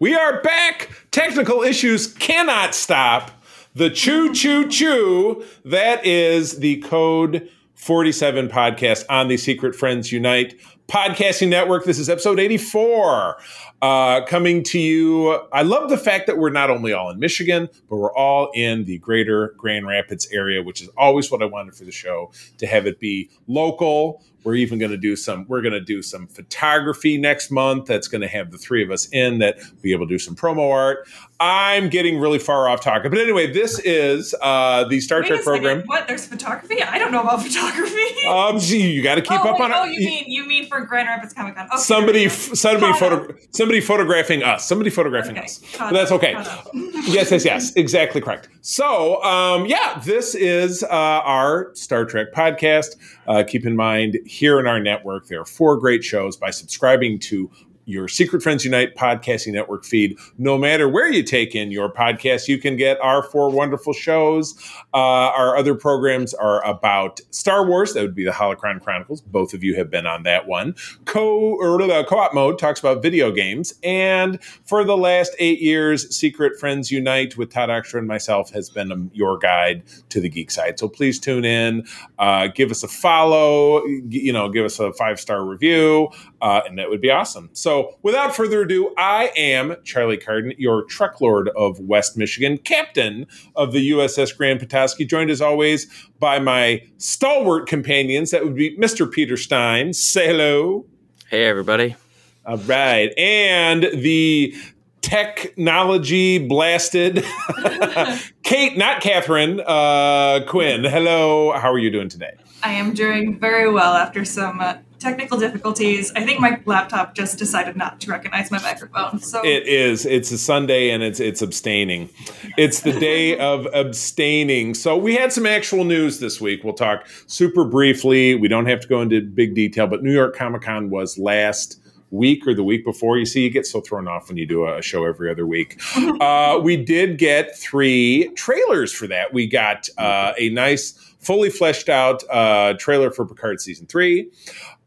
We are back. Technical issues cannot stop. The choo choo choo. That is the Code 47 podcast on the Secret Friends Unite podcasting network. This is episode 84. Uh, coming to you. I love the fact that we're not only all in Michigan, but we're all in the greater Grand Rapids area, which is always what I wanted for the show to have it be local. We're even going to do some. We're going to do some photography next month. That's going to have the three of us in. That be able to do some promo art. I'm getting really far off topic, but anyway, this is uh, the Star Wait Trek program. What? There's photography? I don't know about photography. Um, gee, you got to keep oh, up wait, on oh, it. you mean you mean for Grand Rapids Comic Con? Okay, somebody, there f- we somebody, photo, up. Somebody photographing us. Somebody photographing Okay, us. caught But that's okay. yes, yes, yes. Exactly correct. So, um, yeah, this is uh, our Star Trek podcast. Uh, keep in mind, here in our network, there are four great shows. By subscribing to your Secret Friends Unite podcasting network feed, no matter where you take in your podcast, you can get our four wonderful shows. Uh, our other programs are about Star Wars. That would be the Holocron Chronicles. Both of you have been on that one. Co or uh, co-op mode talks about video games, and for the last eight years, Secret Friends Unite with Todd Oxtra and myself has been um, your guide to the geek side. So please tune in, uh, give us a follow, you know, give us a five star review, uh, and that would be awesome. So without further ado, I am Charlie Carden, your Trek Lord of West Michigan, captain of the USS Grand Petoskey, joined as always by my stalwart companions. That would be Mr. Peter Stein. Say hello. Hey, everybody. All right. And the technology blasted Kate, not Catherine, uh, Quinn. Hello. How are you doing today? I am doing very well after some uh, technical difficulties. I think my laptop just decided not to recognize my microphone. So It is. It's a Sunday and it's it's abstaining. It's the day of abstaining. So we had some actual news this week. We'll talk super briefly. We don't have to go into big detail, but New York Comic Con was last week or the week before. You see, you get so thrown off when you do a show every other week. uh, we did get three trailers for that. We got uh, a nice, fully fleshed out uh, trailer for Picard season three.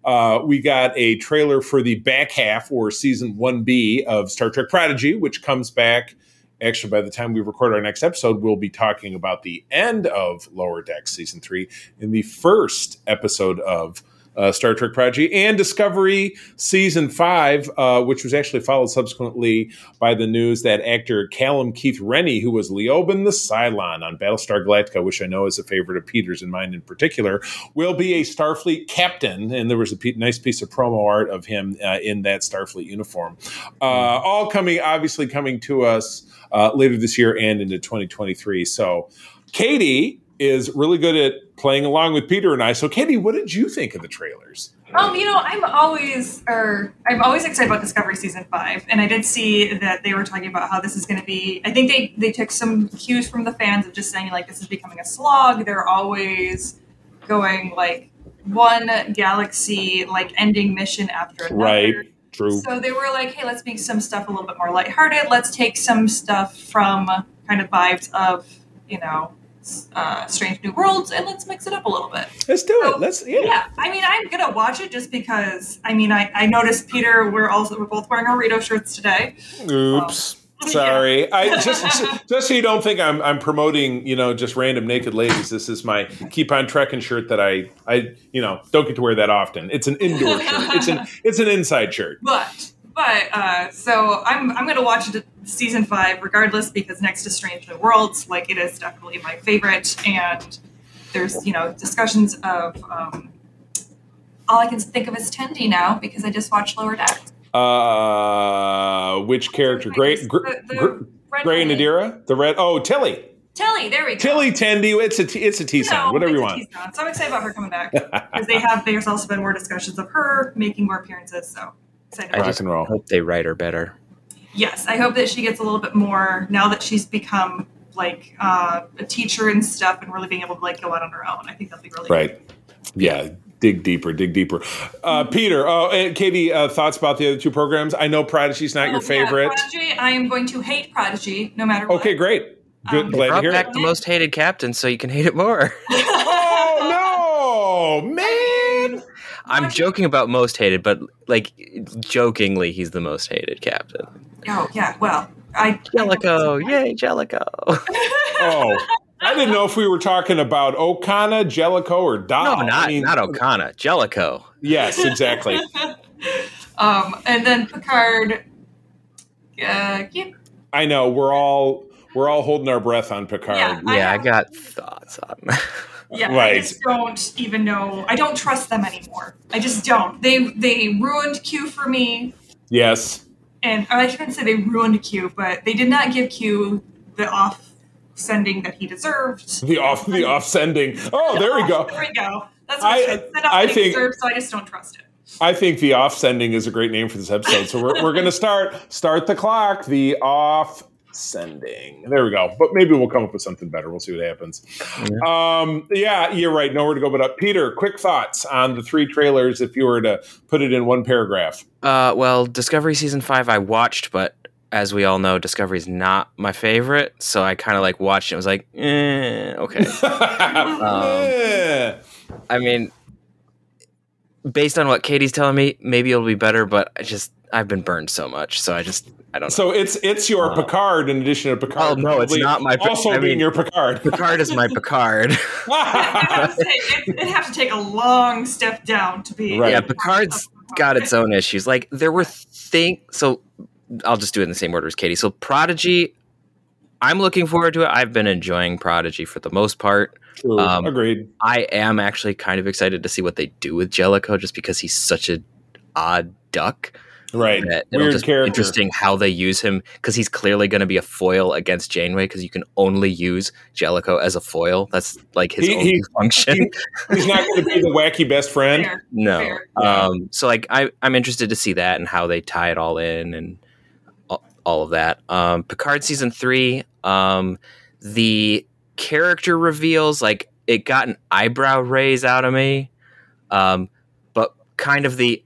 Uh, we got a trailer for the back half or season 1B of Star Trek Prodigy, which comes back. Actually, by the time we record our next episode, we'll be talking about the end of Lower Decks season three in the first episode of uh, Star Trek Prodigy and Discovery season five, uh, which was actually followed subsequently by the news that actor Callum Keith Rennie, who was Leoben the Cylon on Battlestar Galactica, which I know is a favorite of Peter's and mine in particular, will be a Starfleet captain. And there was a nice piece of promo art of him uh, in that Starfleet uniform. Uh, all coming, obviously, coming to us uh, later this year and into 2023. So, Katie is really good at playing along with Peter and I. So, Katie, what did you think of the trailers? Um, you know, I'm always, or I'm always excited about Discovery season five, and I did see that they were talking about how this is going to be. I think they they took some cues from the fans of just saying like this is becoming a slog. They're always going like one galaxy like ending mission after another. Right. True. So they were like, hey, let's make some stuff a little bit more lighthearted. Let's take some stuff from kind of vibes of, you know, uh, Strange New Worlds and let's mix it up a little bit. Let's do it. Let's, yeah. Yeah, I mean, I'm gonna watch it just because. I mean, I, I noticed Peter. We're also we're both wearing our Rito shirts today. Oops. Sorry. I just just so you don't think I'm I'm promoting, you know, just random naked ladies. This is my keep on trekking shirt that I I you know, don't get to wear that often. It's an indoor shirt. It's an it's an inside shirt. But but uh, so I'm I'm gonna watch it season five regardless because next to Strange New Worlds, like it is definitely my favorite, and there's you know discussions of. Um, all I can think of is Tendi now because I just watched Lower Decks. Uh which character? Great Gr- The- the Gr- Gray. Nadira? The red Oh, Tilly. Tilly, there we go. Tilly Tendi. It's a t- it's a T You sound. know, Whatever you want. So I'm excited about her coming back because they have. There's also been more discussions of her making more appearances. So excited. I Rock just and roll. hope they write her better. yes, I hope that she gets a little bit more now that she's become like uh, a teacher and stuff, and really being able to like go out on her own. I think that'll be really Right. Yeah. Dig deeper, dig deeper. Uh, Peter, oh, and Katie, uh, thouts about the other two programs? I know Prodigy's not Oh, your yeah, favorite. Prodigy, I am going to hate Prodigy no matter what. Okay, great. Good. Um, Glad to Brought hear back it. the most hated captain, so you can hate it more. Oh no, man! I'm joking about most hated, but like jokingly, he's the most hated captain. Oh yeah, well, I Jellico, yay, Jellico. Oh, I didn't know if we were talking about Okona, Jellico, or Dal. no, not I mean, not Okona, Jellico. Yes, exactly. Um, and then Picard. Uh, yeah, I know we're all we're all holding our breath on Picard. Yeah. I Yeah, I, have- got thoughts on that. yeah. I Right. just don't even know. I don't trust them anymore. I just don't. They they ruined Q for me, Yes. and oh, I shouldn't say they ruined Q, but they did not give Q the off sending that he deserved. The off the off sending. Oh, there we go. There we go. That's what I- I, said. I think- deserved, so I just don't trust it. I think the off sending is a great name for this episode. So we're, we're going to start start the clock. The off sending. There we go. But maybe we'll come up with something better. We'll see what happens. Um, yeah, you're right. Nowhere to go but up. Peter, quick thoughts on the three trailers. If you were to put it in one paragraph. Uh, well, Discovery season five I watched, but as we all know, Discovery is not my favorite. So I kind of like watched it. and was like, eh, okay. Yeah. I mean, based on what Katie's telling me, maybe it'll be better. But I just I've been burned so much, so I just I don't know. So it's it's your Uh, Picard in addition to Picard. Oh, no, it's not my Pic- Also I being mean- your Picard. Picard is my Picard. I have to say, it, it'd have to take a long step down to be. Right. yeah, Picard's got its own issues. Like there were things. So I'll just do it in the same order as Katie. So Prodigy, I'm looking forward to it. I've been enjoying Prodigy for the most part. True. Um, Agreed. I am actually kind of excited to see what they do with Jellico, just because he's such a odd duck. Right. That it'll Weird just character. be interesting how they use him because he's clearly going to be a foil against Janeway because you can only use Jellico as a foil. That's like his He- only he- function. he- He's not going to be the wacky best friend. Fair. no. Fair. Um, so like I, I'm interested to see that and how they tie it all in and all, all of that. Um, Picard season three, um, the character reveals like it got an eyebrow raise out of me, um, but kind of the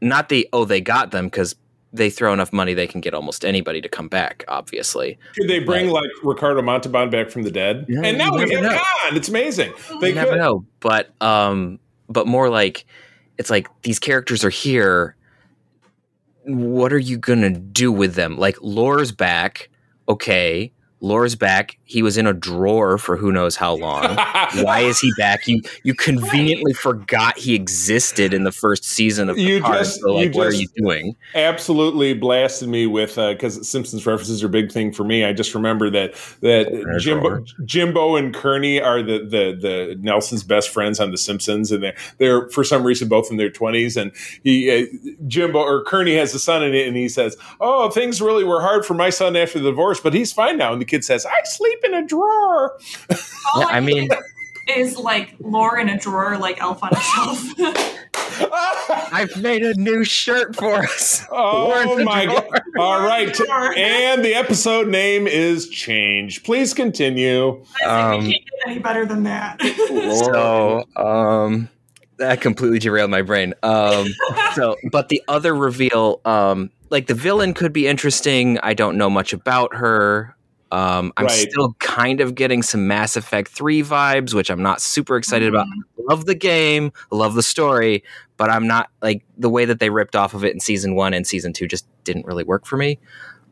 not the oh they got them because they throw enough money they can get almost anybody to come back. Obviously, Could they bring like Ricardo Montalban back from the dead? Yeah, and now you we have know. Khan. It's amazing. They you never know but um but more like it's like these characters are here what are you gonna do with them like lore's back okay lore's back he was in a drawer for who knows how long why is he back you you conveniently forgot he existed in the first season of You Picard, just- so like you what are you doing Absolutely blasted me with because Simpsons references are a big thing for me. I just remember that that Jimbo. Jimbo and Kearney are the, the the Nelson's best friends on The Simpsons, and they're they're for some reason both in their twenties. And he uh, Jimbo or Kearney has a son in it, and he says, "Oh, things really were hard for my son after the divorce, but he's fine now." And the kid says, "I sleep in a drawer." All yeah i mean is like lore in a drawer, like elf on a shelf. i've made a new shirt for us Oh my and god! All right, and the episode name is change. Please continue. I say Um, we can't get any better than that. So, um, that completely derailed my brain. Um, so, but the other reveal, um, like the villain could be interesting. I don't know much about her. Um, I'm Right. still kind of getting some Mass Effect 3 vibes, which I'm not super excited about. Love the game, love the story, but I'm not like the way that they ripped off of it in season one and season two just didn't really work for me.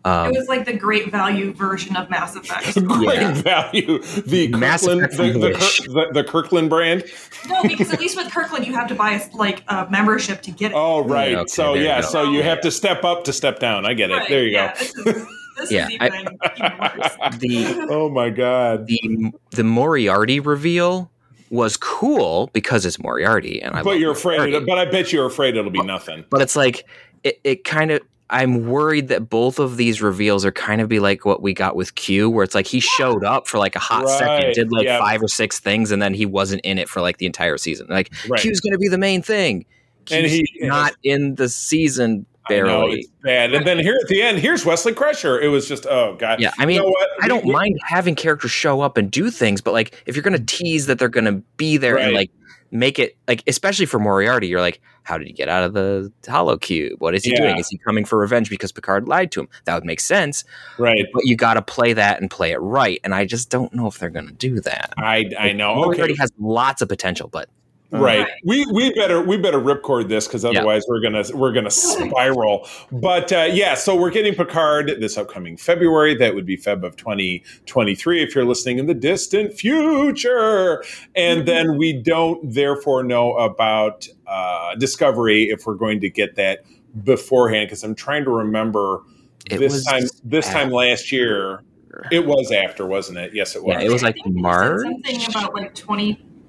Um, it was like the great value version of Mass Effect. Great Yeah. value. The Mass Kirkland, Effect the, the, the, the Kirkland brand. no, because at least with Kirkland, you have to buy a, like a membership to get it. Oh, right. okay, so there you yeah, so you have to step up to step down. I get it. Right, There you yeah, This is, this Yeah, is I- even, even worse. the. Oh my god. the the Moriarty reveal was cool because it's Moriarty, and I. But you're afraid. Moriarty. Of, but I bet you're afraid it'll be nothing. but it's like it, it kind of i'm worried that both of these reveals are kind of be like what we got with q where it's like he showed up for like a hot Right, second did like yeah. five or six things and then he wasn't in it for like the entire season like Right. q's gonna be the main thing And he's not in the season I know, it's bad. And then here at the end, here's Wesley Crusher. It was just oh god. Yeah, I mean, You know what? I don't We- mind having characters show up and do things, but like if you're gonna tease that they're gonna be there and like make it like especially for Moriarty, you're like, how did he get out of the hollow cube? What is he Yeah. doing? Is he coming for revenge because Picard lied to him? That would make sense, Right. but you got to play that and play it right. And I just don't know if they're gonna do that. I I know. Moriarty Okay. has lots of potential, but Right. Right. We we better we better ripcord this because otherwise we're gonna we're gonna spiral. But uh, yeah, so we're getting Picard this upcoming February. That would be Feb of 2023 if you're listening in the distant future. And then we don't therefore know about uh, Discovery if we're going to get that beforehand because I'm trying to remember It this time this time last year. It was after, wasn't it? Yes, it was. Yeah, it was like think March? Something about like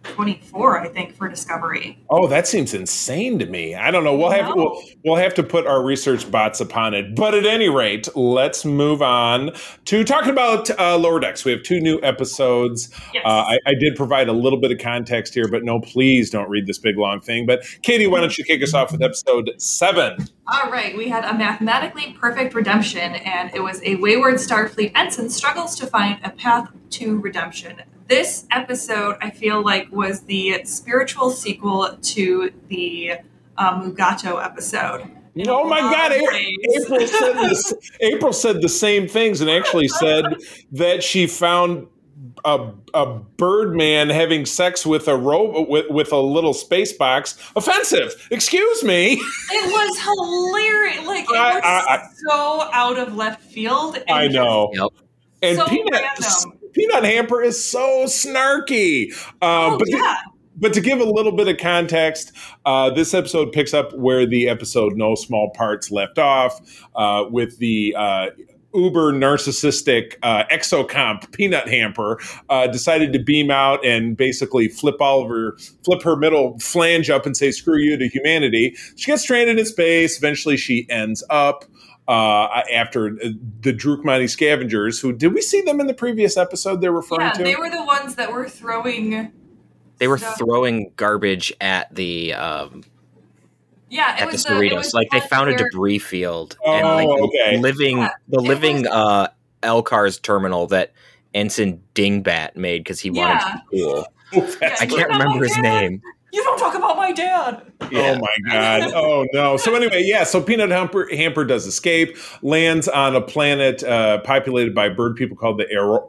2024, I think, for Discovery. Oh, that seems insane to me. I don't know. We'll have No. we'll, we'll have to put our research bots upon it. But at any rate, let's move on to talking about uh, Lower Decks. We have two new episodes. Yes. Uh, I, I did provide a little bit of context here, but no, please don't read this big long thing. But Katie, why don't you kick us off with episode seven? All right, we had a mathematically perfect redemption, and it was a wayward Starfleet ensign struggles to find a path to redemption. This episode, I feel like, was the spiritual sequel to the uh, Mugato episode. In a Oh my God! of A- ways. April said this. April said the same things and actually said that she found a, a Birdman having sex with a robot with, with a little space box offensive. Excuse me. It was hilarious. Like it I- was I- I- so out of left field. and I know. Yep. And So Peanut random. Peanut Hamper is so snarky. Uh, Oh, but to- yeah. but to give a little bit of context, uh, this episode picks up where the episode No Small Parts left off uh, with the uh, uber narcissistic uh, exocomp Peanut Hamper uh, decided to beam out and basically flip all of her, flip her middle flange up and say "screw you" to humanity. She gets stranded in space. Eventually, she ends up. Uh, after the Drookmani scavengers, who did we see them in the previous episode? They're referring Yeah, to. they were the ones that were throwing. They were stuff. throwing garbage at the um, Yeah, it at the was the, it Cerritos. was Like they part found a debris field Oh, and like okay. living Yeah, the living was- uh Elcar's terminal that Ensign Dingbat made because he wanted to be cool. Oh, Yeah, I can't remember his dad? name. You don't talk about my dad. Oh my god! Oh no! So anyway, yeah. So Peanut Hamper, Hamper does escape, lands on a planet uh, populated by bird people called the Error.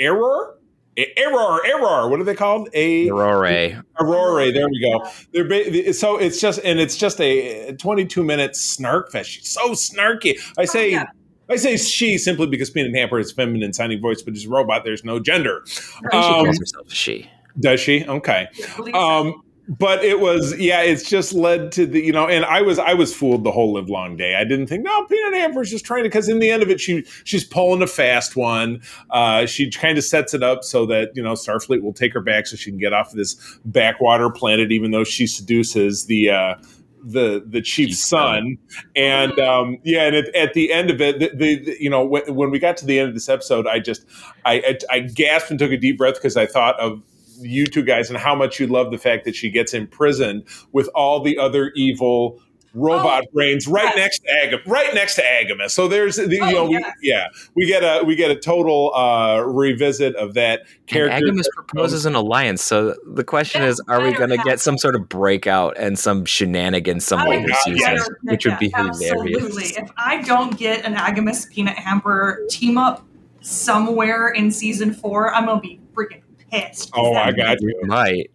Error. Error, error. What are they called? A Aurora. Aurora. There we go. They're ba- so it's just and it's just a 22 minute snark fest. She's so snarky. I say. yeah. I say she simply because Peanut Hamper is feminine sounding voice, but she's a robot. There's no gender. Um, she calls herself she. Does she? Okay. I believe so. Um, but it was yeah it's just led to the you know and i was i was fooled the whole live long day i didn't think no peanut hamper's just trying to because in the end of it she she's pulling a fast one uh she kind of sets it up so that you know starfleet will take her back so she can get off of this backwater planet even though she seduces the uh the the chief's Chief's son and um yeah and at, at the end of it the, the, the- you know when, when we got to the end of this episode i just i i, I gasped and took a deep breath because i thought of you two guys and how much you love the fact that she gets imprisoned with all the other evil robot brains right yes. next to Agam, right next to Agimus. So there's the, you Oh, know we, yeah we get a we get a total uh revisit of that And character. Agimus proposes an alliance. So the question That's is, are we going to get some sort of breakout and some shenanigans some way later God, season, which would be Yeah, Absolutely. hilarious. If I don't get an Agimus Peanut Hamper team up somewhere in season four, I'm gonna be freaking pissed. 'cause Oh, that I got We you. might.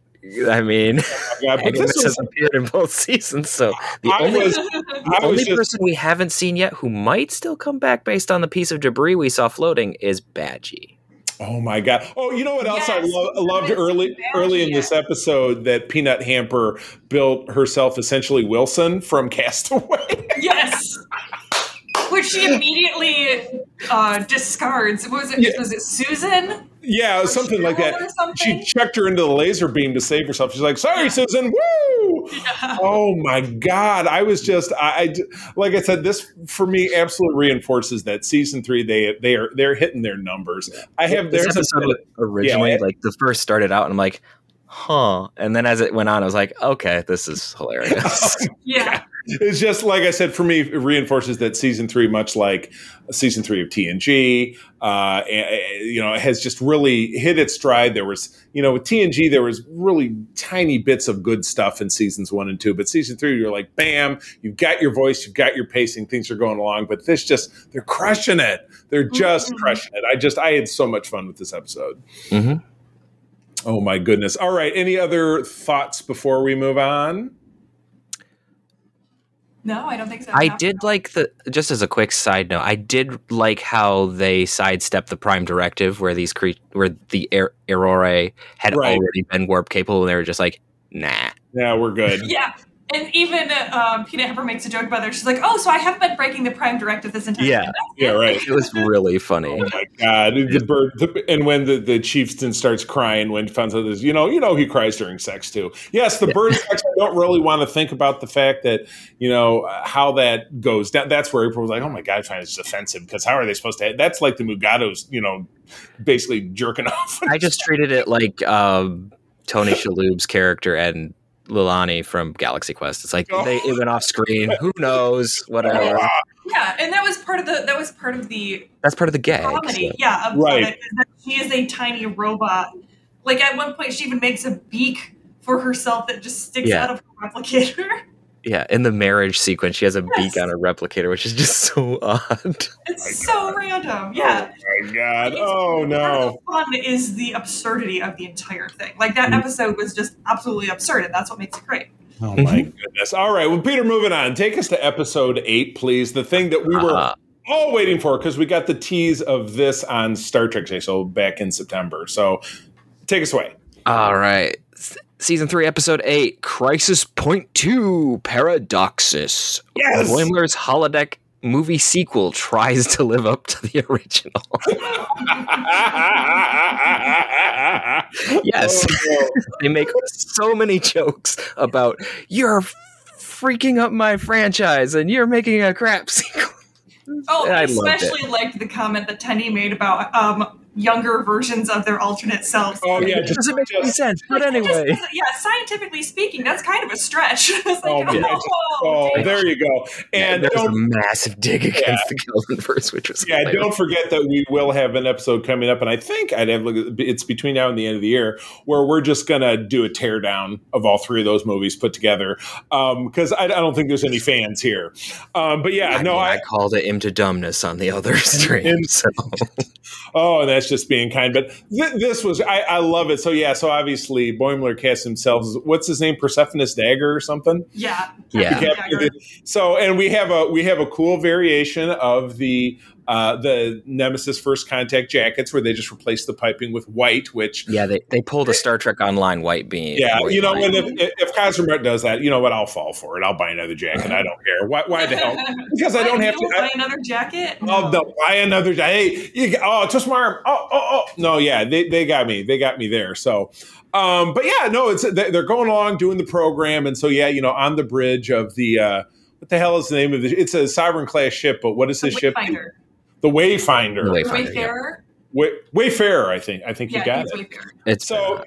I mean, Yeah, but this was, has appeared in both seasons, so the I only, was the I was only just person we haven't seen yet who might still come back based on the piece of debris we saw floating is Badgie. Oh my god! Oh, you know what else I lo- loved early Badgie. early in this episode that Peanut Hamper built herself essentially Wilson from Castaway. yes. Which she immediately uh, discards. Was it? Yeah. Was it Susan? Yeah, Or something like that. Something? She checked her into the laser beam to save herself. She's like, "Sorry, Yeah. Susan." Woo! Yeah. Oh my god! I was just, I, I, like I said, this for me absolutely reinforces that season three they they are they're hitting their numbers. I have This there's a episode originally, Yeah. like the first started out, and I'm like, huh. And then as it went on, I was like, okay, this is hilarious. Yeah. It's just like I said for me, it reinforces that season three, much like season three of TNG, uh, you know, has just really hit its stride. There was, you know, with TNG, there was really tiny bits of good stuff in seasons one and two, but season three, you're like, bam, you've got your voice, you've got your pacing, things are going along. But this just, they're crushing it. They're just mm-hmm. crushing it. I just, I had so much fun with this episode. Mm-hmm. Oh my goodness! All right, any other thoughts before we move on? No, I don't think so. I did like the just as a quick side note. I did like how they sidestepped the Prime Directive, where these cre- where the er- Aurora had right. already been warp capable, and they were just like, "Nah, yeah, we're good." yeah, and even um, Peanut Pepper makes a joke about it. She's like, "Oh, so I haven't been breaking the Prime Directive this entire yeah. time." Yeah, right. It was really funny. Oh my god, the bird, the, and when the, the chieftain starts crying when he finds out this, you know, you know, he cries during sex too. Yes, the yeah. bird sex. I don't really want to think about the fact that you know how that goes. That, that's where April was like, "Oh my god, I find it's offensive because how are they supposed to?" That's like the Mugatos, you know, basically jerking off. I just treated it like. Um, Tony Shalhoub's character and Laliari from Galaxy Quest. It's like oh. they it went off screen. Who knows? Whatever. Yeah, and that was part of the that was part of the that's part of the gag. Comedy, so. yeah, right. she is a tiny robot. Like at one point, she even makes a beak for herself that just sticks yeah. out of her replicator. Yeah, in the marriage sequence, she has a yes. beak on her replicator, which is just so odd. It's oh so God. random. Yeah. Oh my God. Oh no. fun is the absurdity of the entire thing. Like that mm-hmm. episode was just absolutely absurd, and that's what makes it great. Oh my mm-hmm. goodness. All right. Well, Peter, moving on. Take us to episode eight, please. The thing that we were uh, all waiting for because we got the tease of this on Star Trek Day, so back in September. So take us away. All right season three, episode eight, Crisis Point Two, Paradoxus. Yes, Boimler's holodeck movie sequel tries to live up to the original. yes, oh, they make so many jokes about you're freaking up my franchise and you're making a crap sequel. Oh, I especially liked the comment that Tendi made about um, younger versions of their alternate selves. Oh yeah, it doesn't make any sense. But anyway, just, yeah, scientifically speaking, that's kind of a stretch. like, oh, yeah. oh, oh there you go. And yeah, there's a massive dig against yeah. the Kelvin verse, which was yeah. Hilarious. Don't forget that we will have an episode coming up, and I think I'd have it's between now and the end of the year where we're just gonna do a teardown of all three of those movies put together because um, I, I, don't think there's any fans here. Um, but yeah, no, I, I, called it into dumbness on the other stream. So. oh, that's just being kind. But th- this was, I, I, love it. So yeah, so obviously Boimler cast himself. What's his name? Persephone's dagger or something? Yeah, yeah. So and we have a we have a cool variation of the uh, the Nemesis First Contact jackets, where they just replace the piping with white. Which yeah, they, they pulled a Star Trek Online white beam. Yeah, you know, and if, if Cosmere does that, you know what? I'll fall for it. I'll buy another jacket. I don't care. Why, why the hell? Because I don't have to buy I, another jacket. Oh, no. buy another jacket. Hey, you, oh, twist my arm. Oh, oh, oh. No, yeah, they they got me. They got me there. So. Um, but yeah, no, it's they're going along doing the program, and so yeah, you know, on the bridge of the uh, what the hell is the name of it? It's a sovereign class ship, but what is this ship? Finder. The Wayfinder. The Wayfinder Wayfarer. Way, Wayfarer, I think. I think yeah, you got it. It's so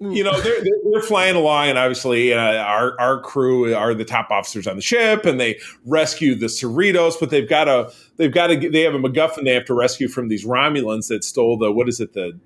you know they're they're flying along, and obviously uh, our our crew are the top officers on the ship, and they rescue the Cerritos, but they've got a they've got to they have a MacGuffin they have to rescue from these Romulans that stole the what is it the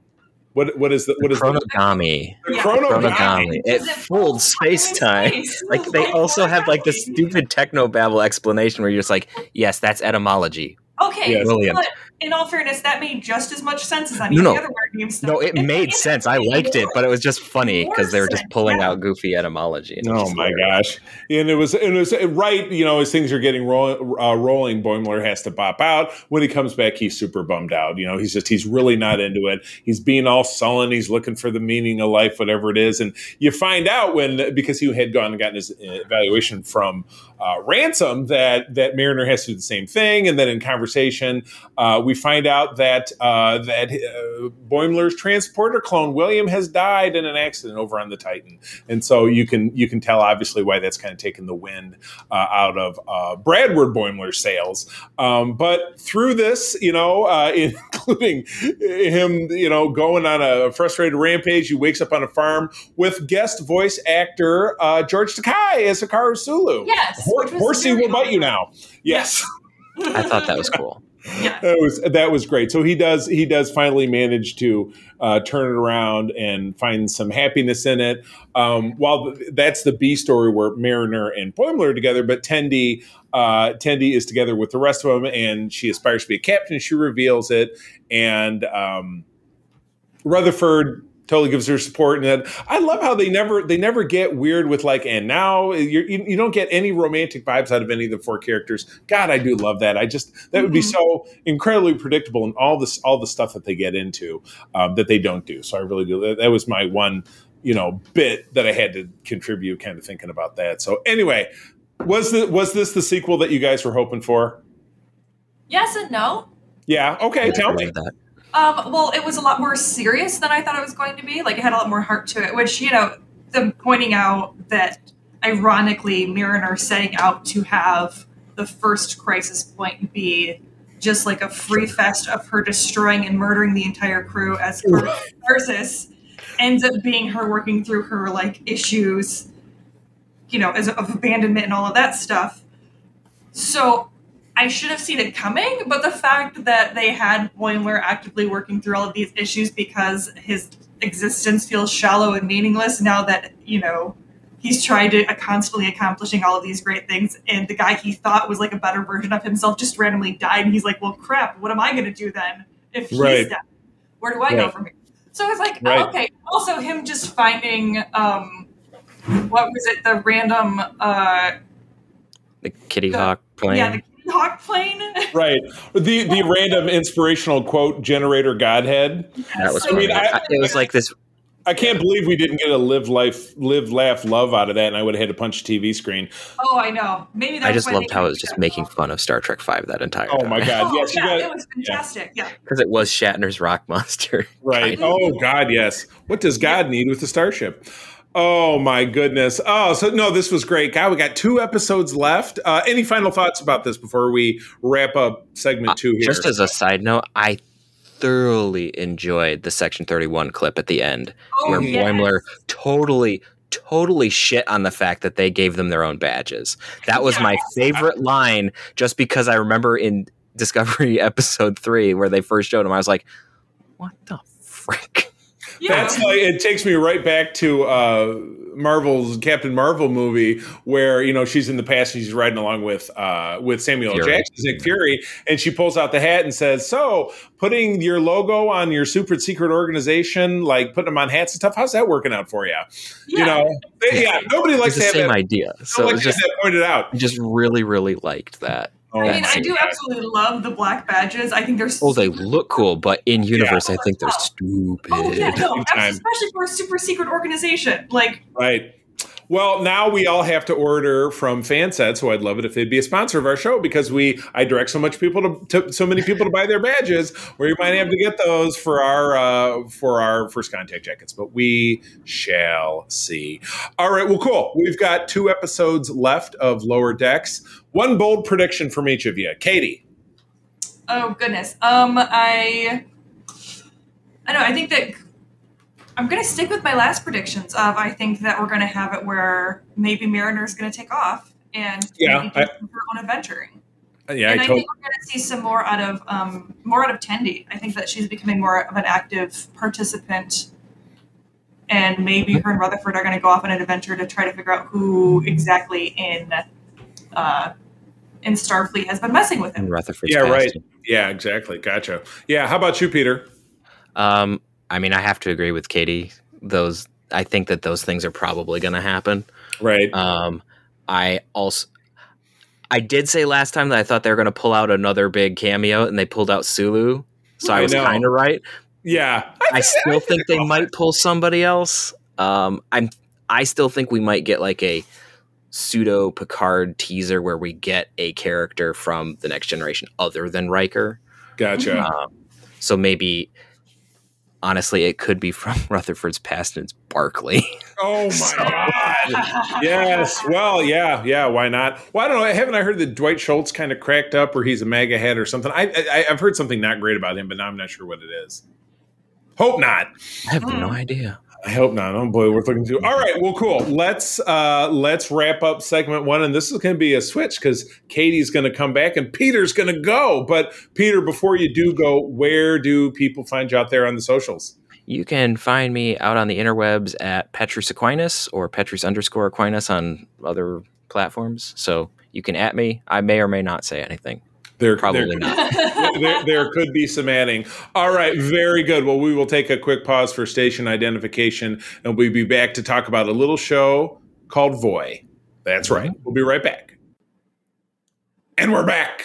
what what is the what is chronogami? The, the chronogami. It fooled space time. Like they also have like the stupid techno babble explanation where you're just like, yes, that's etymology. Okay, yes. but in all fairness, that made just as much sense as any no, other word game stuff. No, it, it made sense. I liked it, but it was just funny because they were just pulling yeah. out goofy etymology. Oh my gosh! And it was and it was right. You know, as things are getting roll, uh, rolling, Boimler has to pop out. When he comes back, he's super bummed out. You know, he's just he's really not into it. He's being all sullen. He's looking for the meaning of life, whatever it is. And you find out when because he had gone and gotten his uh, evaluation from uh, ransom that that Mariner has to do the same thing. And then in conversation, uh, we find out that uh, that uh, Boimler's transporter clone William has died in an accident over on the Titan, and so you can you can tell obviously why that's kind of taken the wind uh, out of uh, Bradward Boimler's sails. Um, but through this, you know, uh, including him, you know, going on a frustrated rampage, he wakes up on a farm with guest voice actor George Takei as Hikaru Sulu. Yes Hor- horsey will bite you now. Yes. I thought that was cool. yeah. that was that was great. So he does he does finally manage to uh, turn it around and find some happiness in it. Um, while th- that's the B story where Mariner and Boimler are together, but Tendi uh, Tendi is together with the rest of them, and she aspires to be a captain. She reveals it, and um, Rutherford totally gives her support and then i love how they never they never get weird with like and now you're, you you don't get any romantic vibes out of any of the four characters god i do love that i just that would be Mhm. so incredibly predictable in all this all the stuff that they get into um, that they don't do so i really do that, that was my one you know bit that i had to contribute kind of thinking about that so anyway was the was this the sequel that you guys were hoping for Yes and no. yeah okay tell me that. Um, well, it was a lot more serious than I thought it was going to be. Like it had a lot more heart to it, which you know, them pointing out that ironically, Mariner setting out to have the first crisis point be just like a free fest of her destroying and murdering the entire crew as her versus ends up being her working through her like issues, you know, as of abandonment and all of that stuff. So I should have seen it coming, but the fact that they had Boimler actively working through all of these issues because his existence feels shallow and meaningless now that, you know, he's tried to uh, constantly accomplishing all of these great things, and the guy he thought was like a better version of himself just randomly died, and he's like, well, crap, what am I going to do then if he's Right. dead? Where do I go from here? So it's like, Right. okay. Also, him just finding, um, what was it, the random, uh, The Kitty The- Hawk plane. yeah, the Kitty Hawk plane. right the the random inspirational quote generator godhead that was I mean. I- I- it was like this. I can't believe we didn't get a live life, live laugh, love out of that, and I would have had to punch a TV screen. Oh, I know. Maybe that's I just loved how it was just that making fun of Star Trek Five that entire Oh time. my god! Oh, Yes, you yeah, got it was fantastic. Yeah. because it was Shatner's rock monster. right. Kind of. Oh god, yes. What does God need with the starship? Oh my goodness. Oh, so no, this was great. guy. we got two episodes left. Uh, any final thoughts about this before we wrap up segment two here? Uh, Just as a side note, I thoroughly enjoyed the Section Thirty One clip at the end Oh, where yes. Boimler totally totally shit on the fact that they gave them their own badges. That was my favorite line just because I remember in Discovery episode 3 where they first showed him I was like what the frick? Yeah. That's like it takes me right back to uh, Marvel's Captain Marvel movie, where you know she's in the past and she's riding along with uh, with Samuel Fury. Jackson, Nick Fury, and she pulls out the hat and says, "So, putting your logo on your super secret organization, like putting them on hats and stuff, how's that working out for you?" You know, yeah, nobody It's likes the to have same that. idea. So was just that pointed out. Just really really liked that. Oh, I mean, I do absolutely love the black badges. I think they're Oh, they look cool, but in universe I oh, think they're Oh. stupid. Oh yeah, no, especially for a super secret organization. Like, Right. Well, now we all have to order from Fansets, so I'd love it if they'd be a sponsor of our show because we I direct so much people to, to so many people to buy their badges, you might have to get those for our uh, for our first contact jackets. But we shall see. All right. Well, cool. We've got two episodes left of Lower Decks. One bold prediction from each of you, Katie. oh goodness. Um, I, I don't know. I think that I'm gonna stick with my last predictions. Of I think that we're gonna have it where maybe Mariner's is gonna take off and Yeah, maybe do I- her own adventuring. Yeah, and I I, told. think we're going to see some more out of um, more out of Tendi. I think that she's becoming more of an active participant, and maybe her and Rutherford are going to go off on an adventure to try to figure out who exactly in uh, in Starfleet has been messing with And him. Rutherford's Yeah, right. Yeah, exactly. Gotcha. Yeah. How about you, Peter? Um, I mean, I have to agree with Katie. Those, I think that those things are probably going to happen. Right. Um, I also, I did say last time that I thought they were going to pull out another big cameo, and they pulled out Sulu. So I I was kind of right. yeah. I still think they might pull somebody else. Um, I'm, I still think we might get like a pseudo Picard teaser where we get a character from the next generation other than Riker. Gotcha. Um, so maybe, honestly, it could be from Rutherford's past and it's Barkley. Oh my So- god! Yes. Well, yeah, yeah. Why not? Well, I don't know. Haven't I heard that Dwight Schultz kind of cracked up, or he's a MAGA head or something? I, I I've heard something not great about him, but now I'm not sure what it is. Hope not. I have no Hmm. idea. I hope not. Oh boy, we're looking to. All right, well, cool. Let's uh let's wrap up segment one, and this is going to be a switch because Katie's going to come back and Peter's going to go. But Peter, before you do go, where do people find you out there on the socials? You can find me out on the interwebs at Petrus Aquinas or Petrus underscore Aquinas on other platforms. So you can at me. I may or may not say anything. There, Probably there, not. there, there could be some adding. All right, very good. Well, we will take a quick pause for station identification, and we'll be back to talk about a little show called Voy. That's right. We'll be right back. And we're back.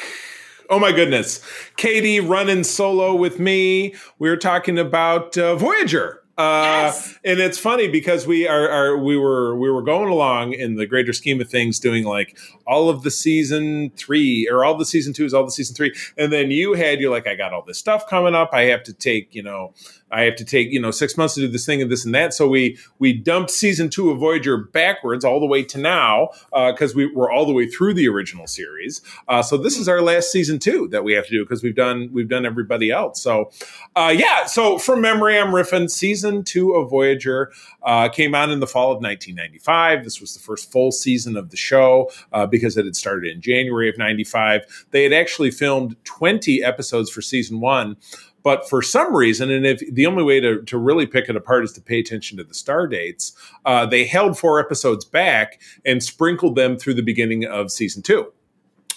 Oh my goodness. Katie running solo with me. We are talking about uh, Voyager. Uh, Yes. and it's funny because we are, are we were we were going along in the greater scheme of things doing like all of the season three or all the season twos all the season three and then you had you're like i got all this stuff coming up i have to take you know i have to take you know six months to do this thing and this and that. So we we dumped season two of voyager backwards all the way to now because we were all the way through the original series. Uh, so this is our last season two that we have to do because we've done we've done everybody else. So uh, yeah so from memory i'm riffing. Season two of voyager uh, came out in the fall of 1995 this was the first full season of the show uh, because it had started in january of 95 they had actually filmed 20 episodes for season one but for some reason, and if the only way to, to really pick it apart is to pay attention to the star dates, uh, they held four episodes back and sprinkled them through the beginning of season two.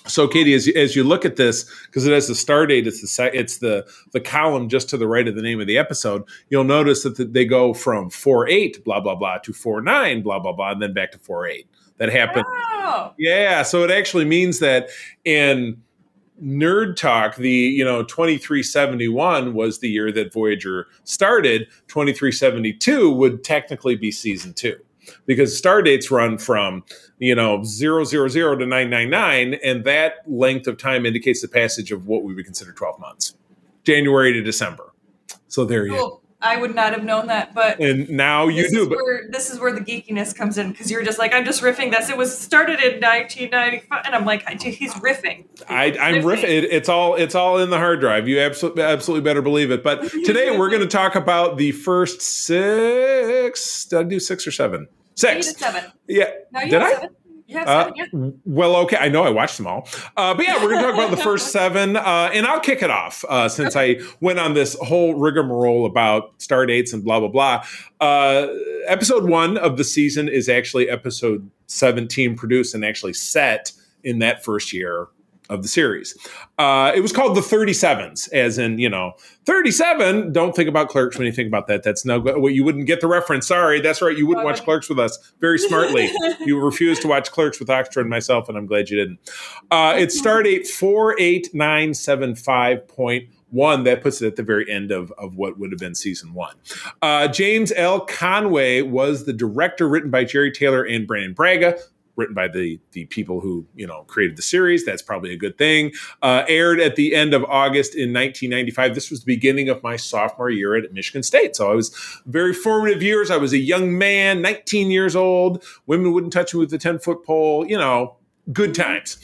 So, Katie, as you, as you look at this, because it has the star date, it's the it's the the column just to the right of the name of the episode. You'll notice that the, they go from four eight blah blah blah to four nine blah blah blah, and then back to four eight. That happened. Oh, Yeah, so it actually means that in nerd talk, the you know 2371 was the year that Voyager started. 2372 would technically be season two because star dates run from you know 000 to 999 and that length of time indicates the passage of what we would consider 12 months january to december so there you go cool. I would not have known that, but and now you do but where this is where the geekiness comes in because you're just like I'm just riffing this. It was started in 1995, and I'm like, I- he's riffing. I, I'm riffing. It, it's all it's all in the hard drive. You absolutely absolutely better believe it. But today we're going to talk about the first six. Did I do six or seven? Six. seven. Yeah. No, Did I? seven. You have Uh, seven. Well, okay. I know I watched them all. Uh, but yeah, we're going to talk about the first seven. Uh, and I'll kick it off uh, since I went on this whole rigmarole about star dates and blah, blah, blah. Uh, episode one of the season is actually episode 17 produced and actually set in that first year of the series. Uh, it was called the 37s, as in, you know, 37. Don't think about clerks when you think about that. That's no, well, you wouldn't get the reference. Sorry. That's right. You wouldn't watch clerks with us very smartly. you refused to watch clerks with Oxtra and myself, and I'm glad you didn't. Uh, it's stardate 48975.1. That puts it at the very end of, of what would have been season one. Uh, James L. Conway was the director, written by Jeri Taylor and Brannon Braga written by the the people who you know created the series. That's probably a good thing. Uh, aired at the end of August in 1995. This was the beginning of my sophomore year at Michigan State, so I was very formative years. I was a young man, 19 years old. Women wouldn't touch me with the 10 foot pole. You know. Good times.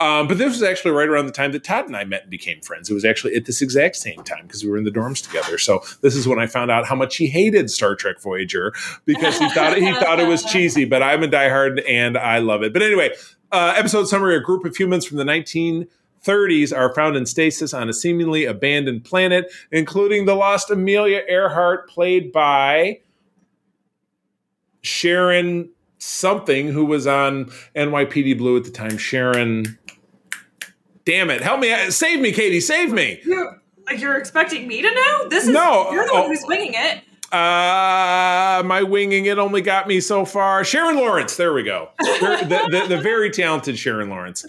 Um, but this was actually right around the time that Todd and I met and became friends. It was actually at this exact same time because we were in the dorms together. So this is when I found out how much he hated Star Trek Voyager because he thought he thought it was cheesy. But I'm a diehard and I love it. But anyway, uh, episode summary: A group of humans from the 1930s are found in stasis on a seemingly abandoned planet, including the lost Amelia Earhart, played by Sharon something who was on NYPD Blue at the time. Sharon. Damn it! Help me! Save me, Katie! Save me! You're, you're expecting me to know? This is No, you're the oh. one who's winging it. Uh, my winging it only got me so far. Sharon Lawrence, there we go. The, the, the very talented Sharon Lawrence.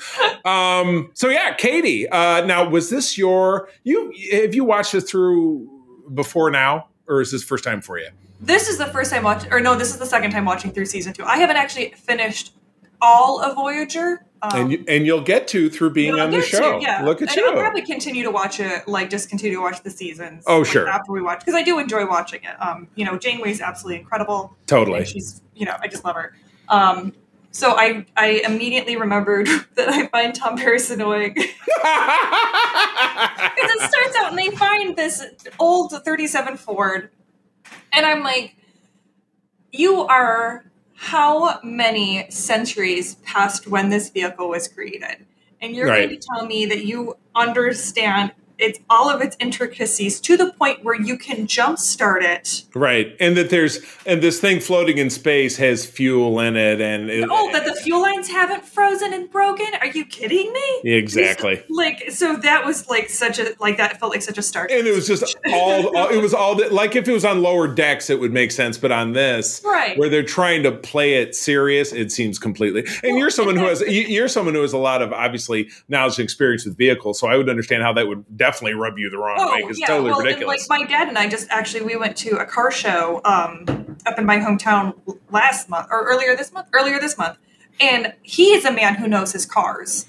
Um, so yeah, Katie. Uh, now, was this your you? Have you watched it through before now, or is this first time for you? This is the first time watching, or no, this is the second time watching through season two. I haven't actually finished all of Voyager. Um, and you, and you'll get to through being on the get to, show. yeah. Look at and you. I'll probably continue to watch it, like just continue to watch the seasons. Oh, like, sure. After we watch, because I do enjoy watching it. Um, you know, Janeway's absolutely incredible. Totally. She's, you know, I just love her. Um, so I, I immediately remembered that I find Tom Paris annoying. Because it starts out and they find this old 37 Ford. And I'm like, you are how many centuries past when this vehicle was created? And you're Right. going to tell me that you understand it's all of its intricacies to the point where you can jumpstart it. Right, and that there's and this thing floating in space has fuel in it, and it, Oh, that the fuel lines haven't frozen and broken? Are you kidding me? exactly. Like, so that was like such a like that felt like such a start. And it was just all, all it was all that, like if it was on lower decks, it would make sense, but on this, Right. where they're trying to play it serious, it seems completely. And Well, you're someone who has you- you're someone who has a lot of obviously knowledge and experience with vehicles, so I would understand how that would definitely rub you the wrong way. 'cause it's totally Oh, well, ridiculous. Like my dad and I just actually we went to a car show um, up in my hometown last month or earlier this month. Earlier this month, and he is a man who knows his cars,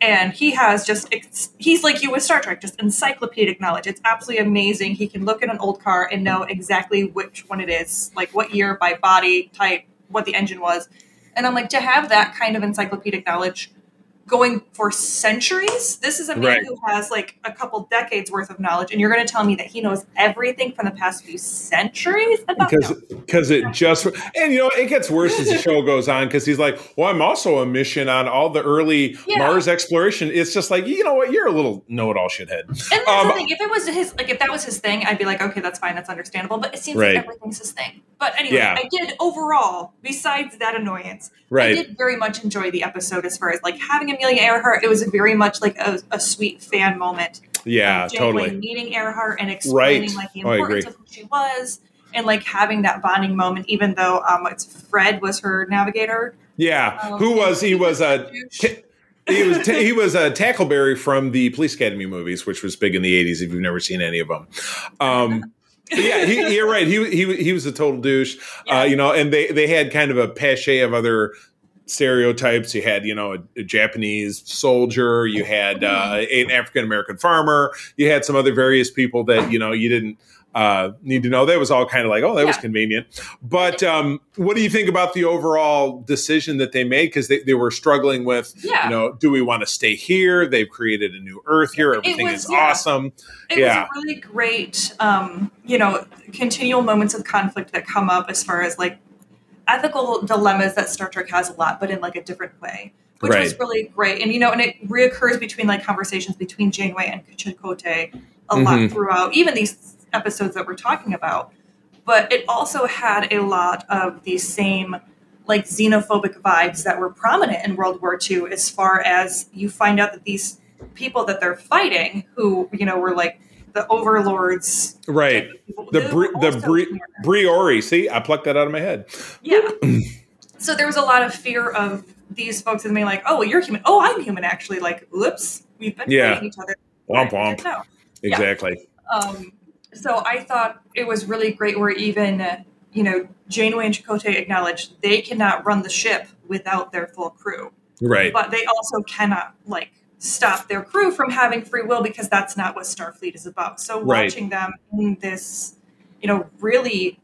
and he has just he's like you with Star Trek, just encyclopedic knowledge. It's absolutely amazing. He can look at an old car and know exactly which one it is, like what year by body type, what the engine was, and I'm like to have that kind of encyclopedic knowledge going for centuries. This is a man Right. who has like a couple decades worth of knowledge, and you're going to tell me that he knows everything from the past few centuries about because no. because it just and you know it gets worse as the show goes on because he's like well i'm also a mission on all the early Yeah. mars exploration it's just like you know what you're a little know-it-all shithead And that's Um, the thing. If it was his, like, if that was his thing, I'd be like, okay, that's fine, that's understandable. But it seems Right. like everything's his thing. But anyway, Yeah. I did overall. Besides that annoyance, right. I did very much enjoy the episode as far as like having Amelia Earhart. It was very much like a, a sweet fan moment. yeah totally meeting Earhart and explaining Right. like the Oh, importance agree. of who she was and like having that bonding moment, even though um, it's Fred was her navigator. yeah Um, who was he was a he was t- he was a tackleberry from the police academy movies which was big in the 80s if you've never seen any of them um yeah, he, you're right. He he he was a total douche, Yeah. uh, you know. And they they had kind of a pache of other stereotypes. You had you know a, a Japanese soldier, you had uh, an African American farmer, you had some other various people that you know you didn't uh, need to know. That was all kind of like, oh, that was convenient. But um, what do you think about the overall decision that they made? Because they, they were struggling with, Yeah. you know, do we want to stay here? They've created a new Earth here. Everything was- is yeah. awesome. It Yeah. was really great, um, you know, continual moments of conflict that come up as far as like ethical dilemmas that Star Trek has a lot, but in like a different way, which was really great. And you know, and it reoccurs between like conversations between Janeway and Chakotay a Mhm. lot throughout, even these episodes that we're talking about. But it also had a lot of the same like xenophobic vibes that were prominent in World War II, as far as you find out that these people that they're fighting, who you know were like the overlords, Right. The Bri- the Bri- Briori. See, I plucked that out of my head. Yeah. so there was a lot of fear of these folks and being like, "Oh, well, you're human. Oh, I'm human. Actually, like, whoops, we've been Yeah. fighting each other." Womp womp. No. Exactly. Um, so I thought it was really great where even, you know, Janeway and Chakotay acknowledged they cannot run the ship without their full crew. Right. But they also cannot, like, stop their crew from having free will because that's not what Starfleet is about. So Right. watching them in this, you know, really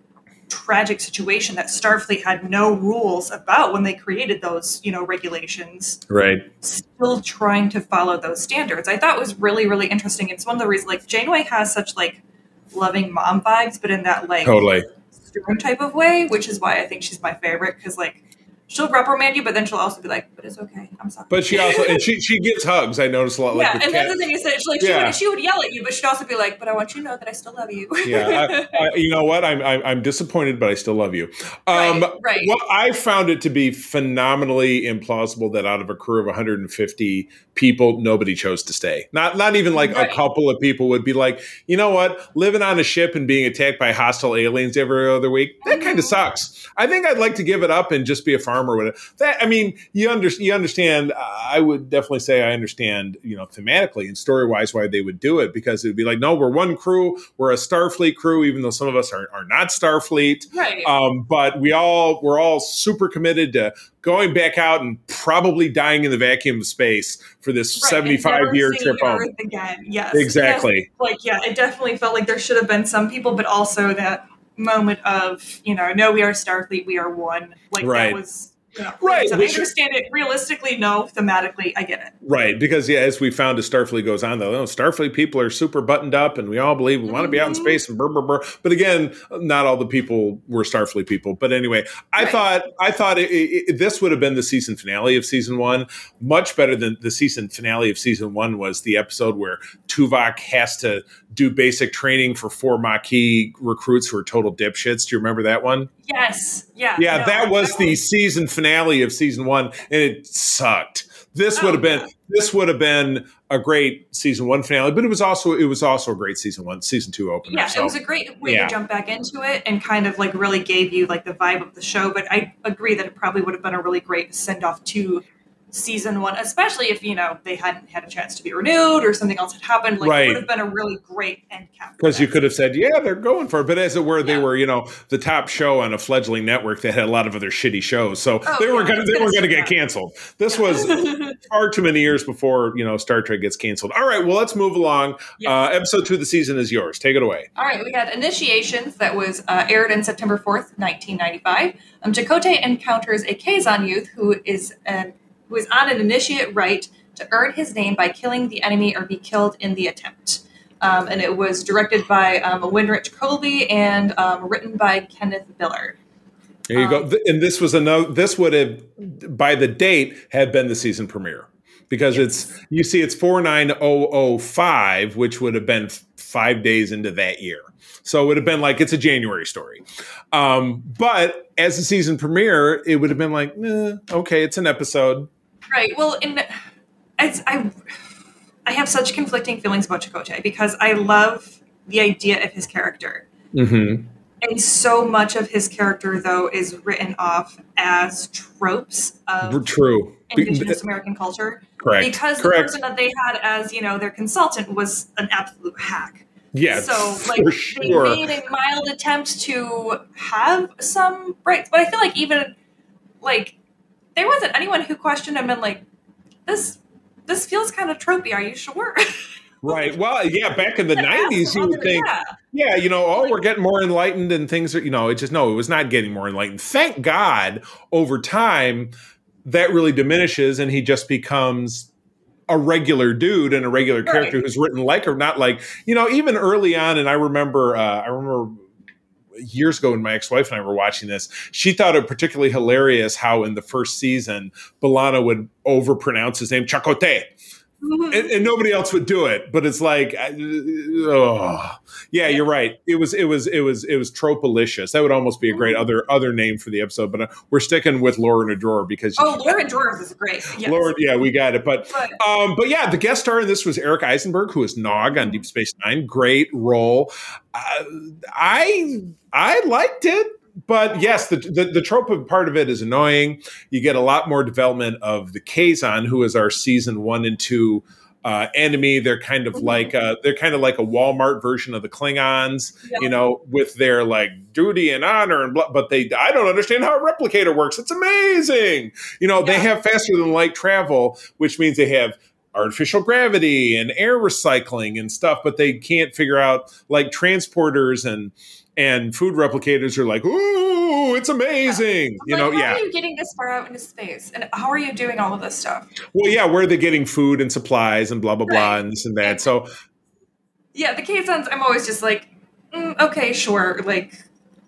tragic situation that Starfleet had no rules about when they created those, you know, regulations Right. still trying to follow those standards. I thought was really, really interesting. It's one of the reasons like Janeway has such like loving mom vibes, but in that like Totally. stern type of way, which is why I think she's my favorite because like she'll reprimand you, but then she'll also be like, "But it's okay, I'm sorry." But she also and she she gives hugs. I noticed a lot. Like yeah, with and that's the thing is that she, like she, would, she would yell at you, but she'd also be like, "But I want you to know that I still love you." yeah, I, I, you know what? I'm, I'm I'm disappointed, but I still love you. Um, Right, right. Well, I found it to be phenomenally implausible that out of a crew of 150 people, nobody chose to stay. Not not even like Right. a couple of people would be like, you know what? Living on a ship and being attacked by hostile aliens every other week that kind of sucks. I think I'd like to give it up and just be a farmer with whatever. That I mean, you under, you understand. uh, I would definitely say I understand. You know, thematically and story wise, why they would do it because it would be like, no, we're one crew, we're a Starfleet crew, even though some of us are, are not Starfleet. right. Um, but we all we're all super committed to going back out and probably dying in the vacuum of space for this Right, seventy and five never year seeing trip home. Again. Yes, Exactly. Like yeah, it definitely felt like there should have been some people, but also that moment of you know, no, we are Starfleet, we are one. Like Right. that was Right, So I understand it realistically. No, thematically, I get it. Right, because yeah, as we found as Starfleet goes on, though, oh, Starfleet people are super buttoned up, and we all believe we want to be out in Mhm. space and brr, brr, brr. But again, not all the people were Starfleet people. But anyway, I Right. thought I thought it, it, this would have been the season finale of season one, much better than the season finale of season one was the episode where Tuvok has to do basic training for four Maquis recruits who are total dipshits. Do you remember that one? Yes. Yeah. Yeah, no, that was the season finale of season one, and it sucked. This Oh, would have been yeah. this would have been a great season one finale, but it was also it was also a great season one, season two opener. Yeah, so. it was a great way yeah. to jump back into it and kind of like really gave you like the vibe of the show. But I agree that it probably would have been a really great send off to season one, especially if you know they hadn't had a chance to be renewed or something else had happened. Like Right. it would have been a really great end cap. because you could have said, "Yeah, they're going for it," but as it were, they were, you know, the top show on a fledgling network that had a lot of other shitty shows, so Oh, they were going to they were going to get canceled. This was far too many years before you know Star Trek gets canceled. All right, well, let's move along. Yes. Uh, episode two of the season is yours. Take it away. All right, we had Initiations that was uh, aired in September 4th, 1995. Um, Chakotay encounters a Kazon youth who is an, who is on an initiate rite to earn his name by killing the enemy or be killed in the attempt. Um, and it was directed by um, Winrich Kolbe and um, written by Kenneth Biller. There you go. Um, Th- And this was another. This would have, by the date, had been the season premiere because it's. You see, it's four nine oh oh five, which would have been five days into that year. So it would have been like it's a January story. Um, but as a season premiere, it would have been like, eh, okay, it's an episode. Right. Well, in as I, I have such conflicting feelings about Chakotay because I love the idea of his character. Mm-hmm. And so much of his character, though, is written off as tropes of True. Indigenous American culture. Correct. Because the person that they had as, you know, their consultant was an absolute hack. Yeah. so, like, for they sure. made a mild attempt to have some rights. But I feel like even, like, there wasn't anyone who questioned him and, like, this this feels kind of tropey. Are you sure? Right. Well, yeah. Back in the nineties, you would think, Yeah. Yeah, you know, oh, we're getting more enlightened and things are, you know, it just, no, it was not getting more enlightened. Thank God over time that really diminishes and he just becomes a regular dude and a regular character Right. who's written like or not like, you know, even early on. And I remember, uh, I remember years ago when my ex-wife and I were watching this, she thought it particularly hilarious how in the first season, B'Elanna would overpronounce his name, Chacote And, and nobody else would do it. But it's like, oh, yeah, you're right. It was, it was, it was, it was tropolicious. That would almost be a great other other name for the episode. But uh, we're sticking with Laura in a drawer because Oh, Lauren Drawers is great. Yes. Laura, yeah, we got it. But But um, but yeah, the guest star in this was Eric Eisenberg, who is Nog on Deep Space Nine. Great role. Uh, I I liked it, but yes, the, the the trope of part of it is annoying. You get a lot more development of the Kazon, who is our season one and two. Uh, enemy, they're kind of Mhm. like uh, they're kind of like a Walmart version of the Klingons, Yeah. you know, with their like duty and honor and blah. But they, I don't understand how a replicator works. It's amazing, you know. They have faster than light travel, which means they have artificial gravity and air recycling and stuff, but they can't figure out like transporters and and food replicators are like, ooh, it's amazing. You like, know, how yeah. are you getting this far out into space? And how are you doing all of this stuff? Well, yeah, where are they getting food and supplies and blah blah blah Right. and this and that. So Yeah, the Kazons, I'm always just like, mm, okay, sure, like,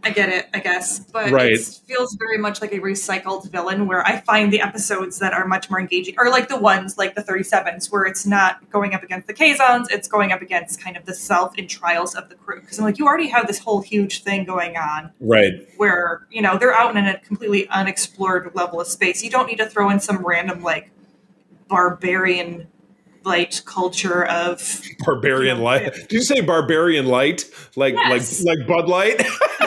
I get it, I guess. But Right. it feels very much like a recycled villain where I find the episodes that are much more engaging, or like the ones like the 37s, where it's not going up against the Kazons, it's going up against kind of the self and trials of the crew. Because I'm like, you already have this whole huge thing going on right. where, you know, they're out in a completely unexplored level of space. You don't need to throw in some random, like, barbarian light culture of Barbarian light. Did you say barbarian light? Like Yes. like like Bud Light?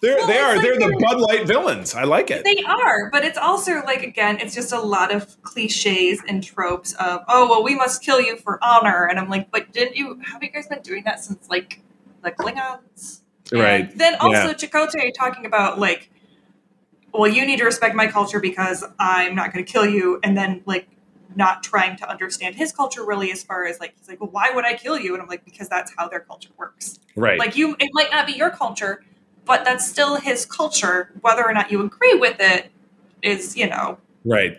they're Well, they are. like they're the they're- Bud Light villains. I like it. They are, but it's also like again, it's just a lot of cliches and tropes of oh well, we must kill you for honor, and I'm like, but didn't you? Have you guys been doing that since like the Klingons? And Right. then also Yeah. Chakotay talking about like, well, you need to respect my culture because I'm not going to kill you, and then like not trying to understand his culture really as far as like he's like, well, why would I kill you? And I'm like, because that's how their culture works. Right. Like you, it might not be your culture, but that's still his culture. Whether or not you agree with it, is, you know, right.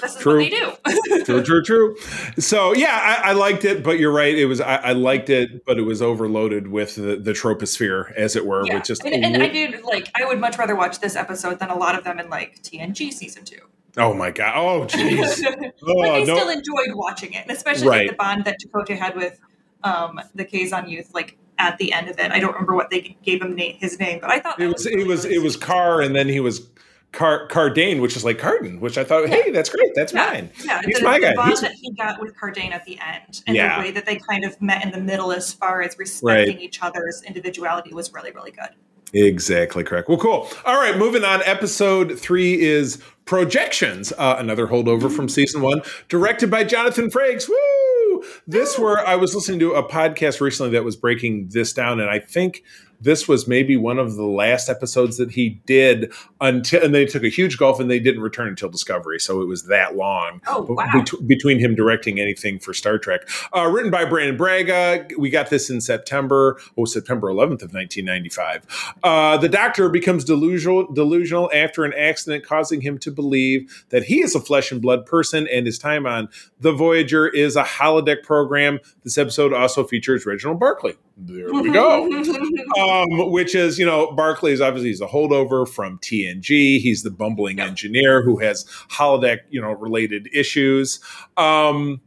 this is True. what they do. true, true, true. So yeah, I, I liked it, but you're right. It was I, I liked it, but it was overloaded with the, the troposphere, as it were, yeah. with just and, and I did like I would much rather watch this episode than a lot of them in like TNG season two. Oh my god, oh jeez, but I oh no, still enjoyed watching it, and especially Right. like, the bond that Chakotay had with um, the Kazon youth, like at the end of it. I don't remember what they gave him na- his name, but I thought it was really, it was it was. Carr, and then he was Car Cardane, which is like Carden, which I thought, hey, that's great, that's Yeah. mine. Yeah, He's the, my the guy. bond He's- that he got with Cardane at the end, and Yeah. the way that they kind of met in the middle as far as respecting each other's individuality was really, really good. Exactly correct. Well, cool. All right, moving on. Episode three is Projections, uh, another holdover from season one, directed by Jonathan Frakes. Woo! This where I was listening to a podcast recently that was breaking this down, and I think this was maybe one of the last episodes that he did until, and they took a huge gulf and they didn't return until Discovery, so it was that long Oh, wow. bet- between him directing anything for Star Trek. Uh, written by Brannon Braga. We got this in September, oh, September 11th of 1995. Uh, the Doctor becomes delusional, delusional after an accident causing him to believe that he is a flesh and blood person, and his time on the Voyager is a holodeck program. This episode also features Reginald Barclay. There we go. um, which is, you know, Barclay is obviously he's a holdover from TNG. He's the bumbling engineer who has holodeck, you know, related issues. Um,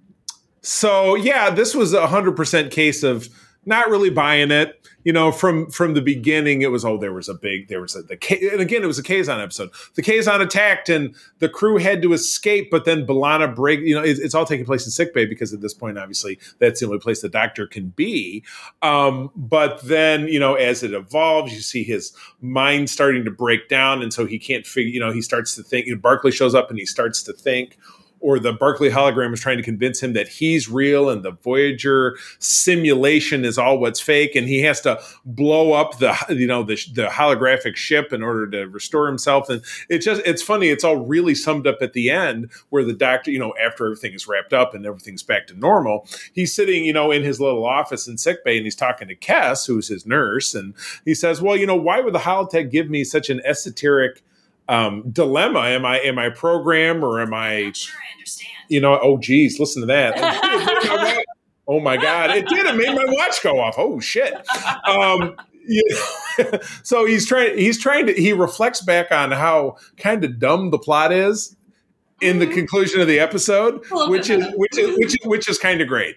so yeah, this was a hundred percent case of not really buying it. You know, from from the beginning, it was oh, there was a big, there was a the K, and again, it was a Kazon episode. The Kazon attacked, and the crew had to escape, but then B'Elanna break. You know, it's, it's all taking place in sickbay because at this point, obviously, that's the only place the doctor can be. Um, but then, you know, as it evolves, you see his mind starting to break down, and so he can't figure. You know, he starts to think. You know, Barclay shows up, and he starts to think or the Barclay hologram is trying to convince him that he's real and the Voyager simulation is all what's fake, and he has to blow up the you know the, the holographic ship in order to restore himself. And it's just it's funny. It's all really summed up at the end where the doctor, you know, after everything is wrapped up and everything's back to normal, he's sitting, you know, in his little office in sickbay, and he's talking to Kes, who's his nurse, and he says, "Well, you know, why would the holodeck give me such an esoteric?" Um, dilemma. Am I am I program or am I? sure I understand. You know, oh geez, listen to that. oh my god, it did. It made my watch go off. Oh shit. Um, you know, so he's trying. He's trying to. He reflects back on how kind of dumb the plot is in the Mhm. conclusion of the episode, which is which is which is which is kind of great.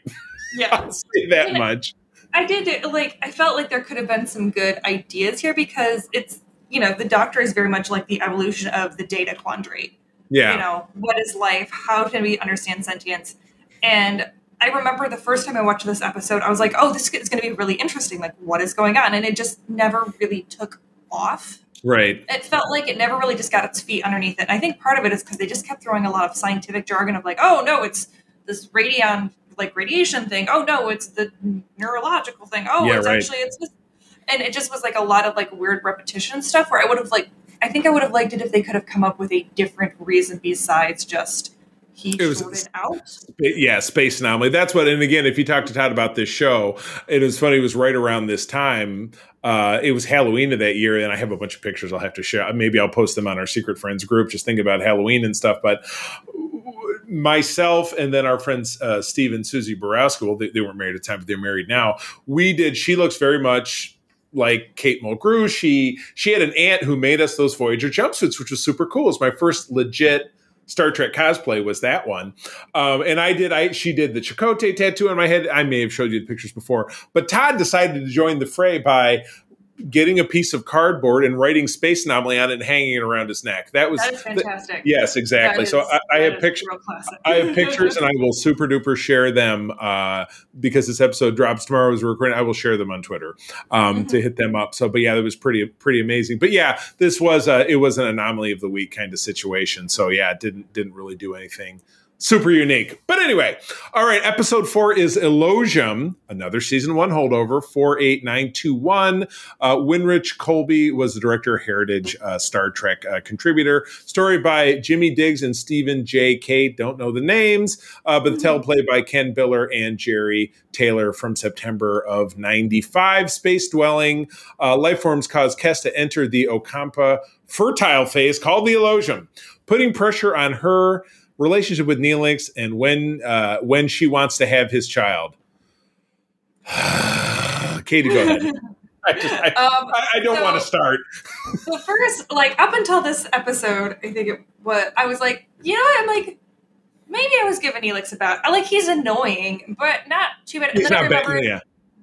Yeah. I'll say that Yeah. much. I did like I felt like there could have been some good ideas here because it's you know the Doctor is very much like the evolution of the data quandary. Yeah. You know what is life? How can we understand sentience? And I remember the first time I watched this episode, I was like, "Oh, this is going to be really interesting. Like, what is going on?" And it just never really took off. right. It felt like it never really just got its feet underneath it. And I think part of it is because they just kept throwing a lot of scientific jargon of like, "Oh no, it's this radion like radiation thing. Oh no, it's the neurological thing. Oh, Yeah, it's right. actually it's this." And it just was like a lot of like weird repetition stuff where I would have like I think I would have liked it if they could have come up with a different reason besides just he It was- out. Yeah, Space Anomaly. That's what. And again, if you talk to Todd about this show, it was funny. It was right around this time. Uh, it was Halloween of that year, and I have a bunch of pictures I'll have to share. Maybe I'll post them on our Secret Friends group. Just think about Halloween and stuff. But myself and then our friends uh, Steve and Susie Borowski, well, they, they weren't married at the time, but they're married now. We did. She looks very much like Kate Mulgrew. She she had an aunt who made us those Voyager jumpsuits, which was super cool. It's my first legit Star Trek cosplay was that one. Um, and I did, I, she did the Chakotay tattoo on my head. I may have showed you the pictures before, but Todd decided to join the fray by getting a piece of cardboard and writing Space Anomaly on it and hanging it around his neck. That was, That is fantastic. yes, exactly. That so I, I have pictures. I have pictures and I will super duper share them uh, because this episode drops tomorrow as we're recording. I will share them on Twitter um, to hit them up. So, but yeah, that was pretty pretty amazing. But yeah, this was a, it was an anomaly of the week kind of situation. So yeah, it didn't didn't really do anything super unique. But anyway, all right. Episode four is Elogium, another season one holdover. Four eight nine two one. Uh, Winrich Kolbe was the director, Heritage uh, Star Trek uh, contributor. Story by Jimmy Diggs and Stephen J. Kay, Don't know the names, uh, but the teleplay by Ken Biller and Jeri Taylor from September of '95. Space dwelling uh, life forms cause Kes to enter the Ocampa fertile phase called the Elogium. putting pressure on her relationship with Neelix and when uh, when she wants to have his child. Katie, go ahead. I, just, I, Um, I, I don't so- want to start. the first like up until this episode i think it what i was like you know i'm like maybe i was giving elix about I like he's annoying but not too bad and He's then i not bad. remember Yeah.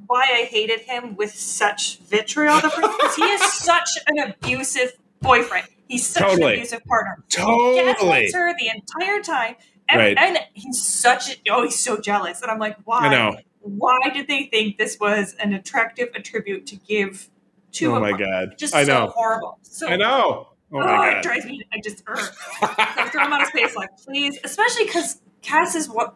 why i hated him with such vitriol The because he is such an abusive boyfriend he's such Totally. an abusive partner Totally. gaslights her the entire time and, Right. and he's such a, oh he's so jealous and i'm like why I know. why did they think this was an attractive attribute to give to Oh a my partner? god. just I so know. horrible so I know. Oh Oh, my it god. drives me. I just. I throw him out of space, like please, especially because Kes is what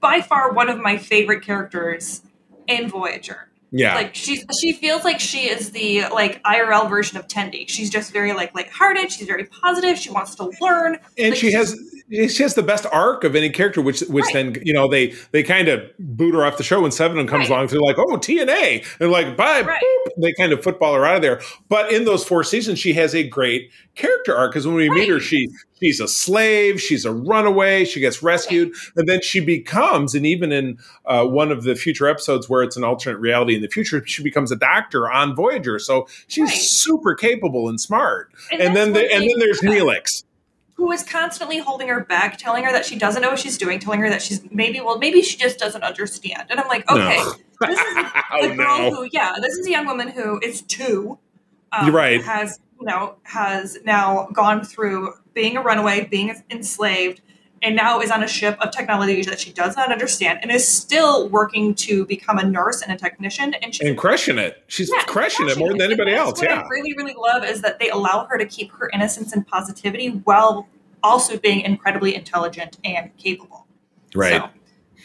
by far one of my favorite characters in Voyager. Yeah. Like she's she feels like she is the like IRL version of Tendi. She's just very like lighthearted. She's very positive. She wants to learn. and like, she has she has the best arc of any character, which which Right. then you know they they kind of boot her off the show when Seven comes Right. along. They're like, oh TNA, and like bye, Right. boop, they kind of football her out of there. But in those four seasons, she has a great character arc because when we meet her, she she's a slave, she's a runaway, she gets rescued, and then she becomes, and even in uh, one of the future episodes where it's an alternate reality in the future, she becomes a doctor on Voyager. So she's super capable and smart. And, that's then the, and then there's. Neelix. Who is constantly holding her back, telling her that she doesn't know what she's doing, telling her that she's maybe well maybe she just doesn't understand. And I'm like, No. okay, this is the oh girl no. who yeah this is a young woman who is two um, You're right. has you know has now gone through being a runaway being enslaved and now is on a ship of technology that she does not understand and is still working to become a nurse and a technician and she's and crushing it. She's yeah, crushing it more than anybody else. What Yeah. I really, really love is that they allow her to keep her innocence and positivity while also being incredibly intelligent and capable. Right. So,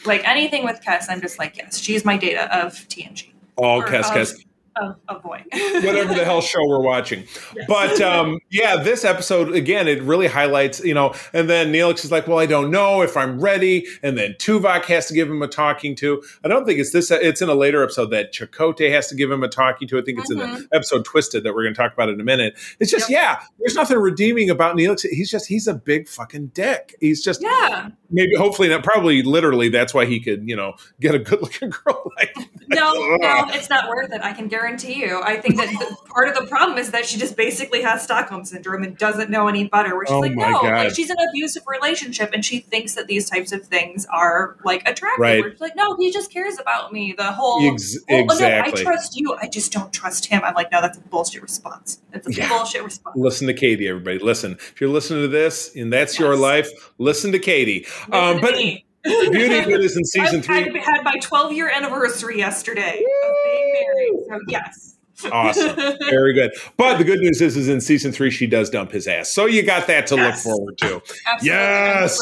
like anything with Kes, I'm just like, yes, she's my data of TNG. All Kes Kes. Of, of boy. Whatever the hell show we're watching. Yes. But um, yeah, this episode, again, it really highlights, you know, and then Neelix is like, well, I don't know if I'm ready. And then Tuvok has to give him a talking to. I don't think it's this, it's in a later episode that Chakotay has to give him a talking to. I think it's in Mhm. the episode Twisted that we're going to talk about in a minute. It's just, yeah, there's nothing redeeming about Neelix. He's just, he's a big fucking dick. He's just, yeah. maybe, hopefully, not, probably literally, that's why he could, you know, get a good looking girl like No, no, it's not worth it. I can guarantee you. I think that the, part of the problem is that she just basically has Stockholm syndrome and doesn't know any better. Where she's Oh like, no, like she's in an abusive relationship and she thinks that these types of things are like attractive. Right. Where she's like, no, he just cares about me. The whole Ex- "Well, exactly. no, I trust you. I just don't trust him. I'm like, no, that's a bullshit response. It's a Yeah. bullshit response. Listen to Katie, everybody. Listen. If you're listening to this and that's your life, listen to Katie. Listen Um, to but me. The beauty of it is in season I, three. I had my 12 year anniversary yesterday of being married. So yes. Awesome. Very good. But the good news is, is in season three, she does dump his ass. So you got that to Yes. look forward to. Absolutely. Yes.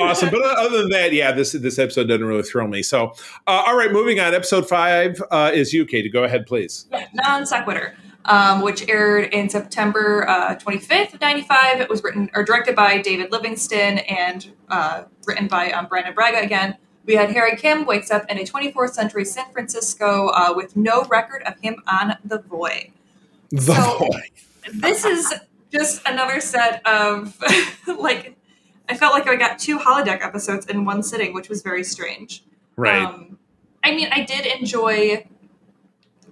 Awesome. But other than that, yeah, this this episode doesn't really thrill me. So, uh, all right, moving on. Episode five uh, is you, Katie. Go ahead, please. Yeah, non sequitur, um, which aired in September uh, 25th of 95. It was written or directed by David Livingston and uh, written by um, Brannon Braga again. We had Harry Kim wakes up in a 24th century San Francisco uh, with no record of him on the void. The So- boy. This is just another set of like. I felt like I got two holodeck episodes in one sitting, which was very strange. Right. Um, I mean, I did enjoy.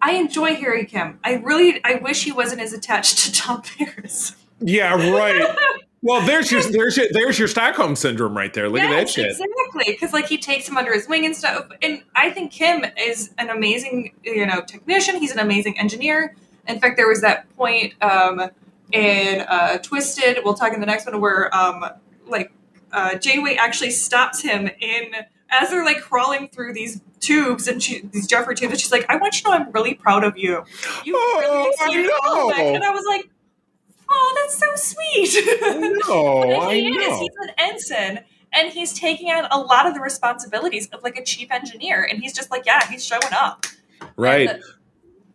I enjoy Harry Kim. I really, I wish he wasn't as attached to Tom Paris. yeah. Right. Well, there's your there's your there's your Stockholm syndrome right there. Look at that shit. Exactly, because like he takes him under his wing and stuff. And I think Kim is an amazing, you know, technician. He's an amazing engineer. In fact, there was that point um, in uh, Twisted. We'll talk in the next one where um, like uh, Janeway actually stops him in as they're like crawling through these tubes and she, these Jefferies tubes. And she's like, "I want you to know I'm really proud of you. You Oh, really exceeded all of that." And I was like, "Oh, that's so sweet." No, But I he is. know. He's an ensign, and he's taking on a lot of the responsibilities of like a chief engineer. And he's just like, yeah, he's showing up. Right.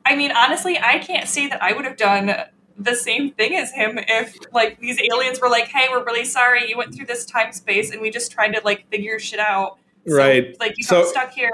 I mean, honestly, I can't say that I would have done the same thing as him if like these aliens were like, hey, we're really sorry you went through this time space, and we just tried to like figure shit out. So, Right. Like you So- got stuck here.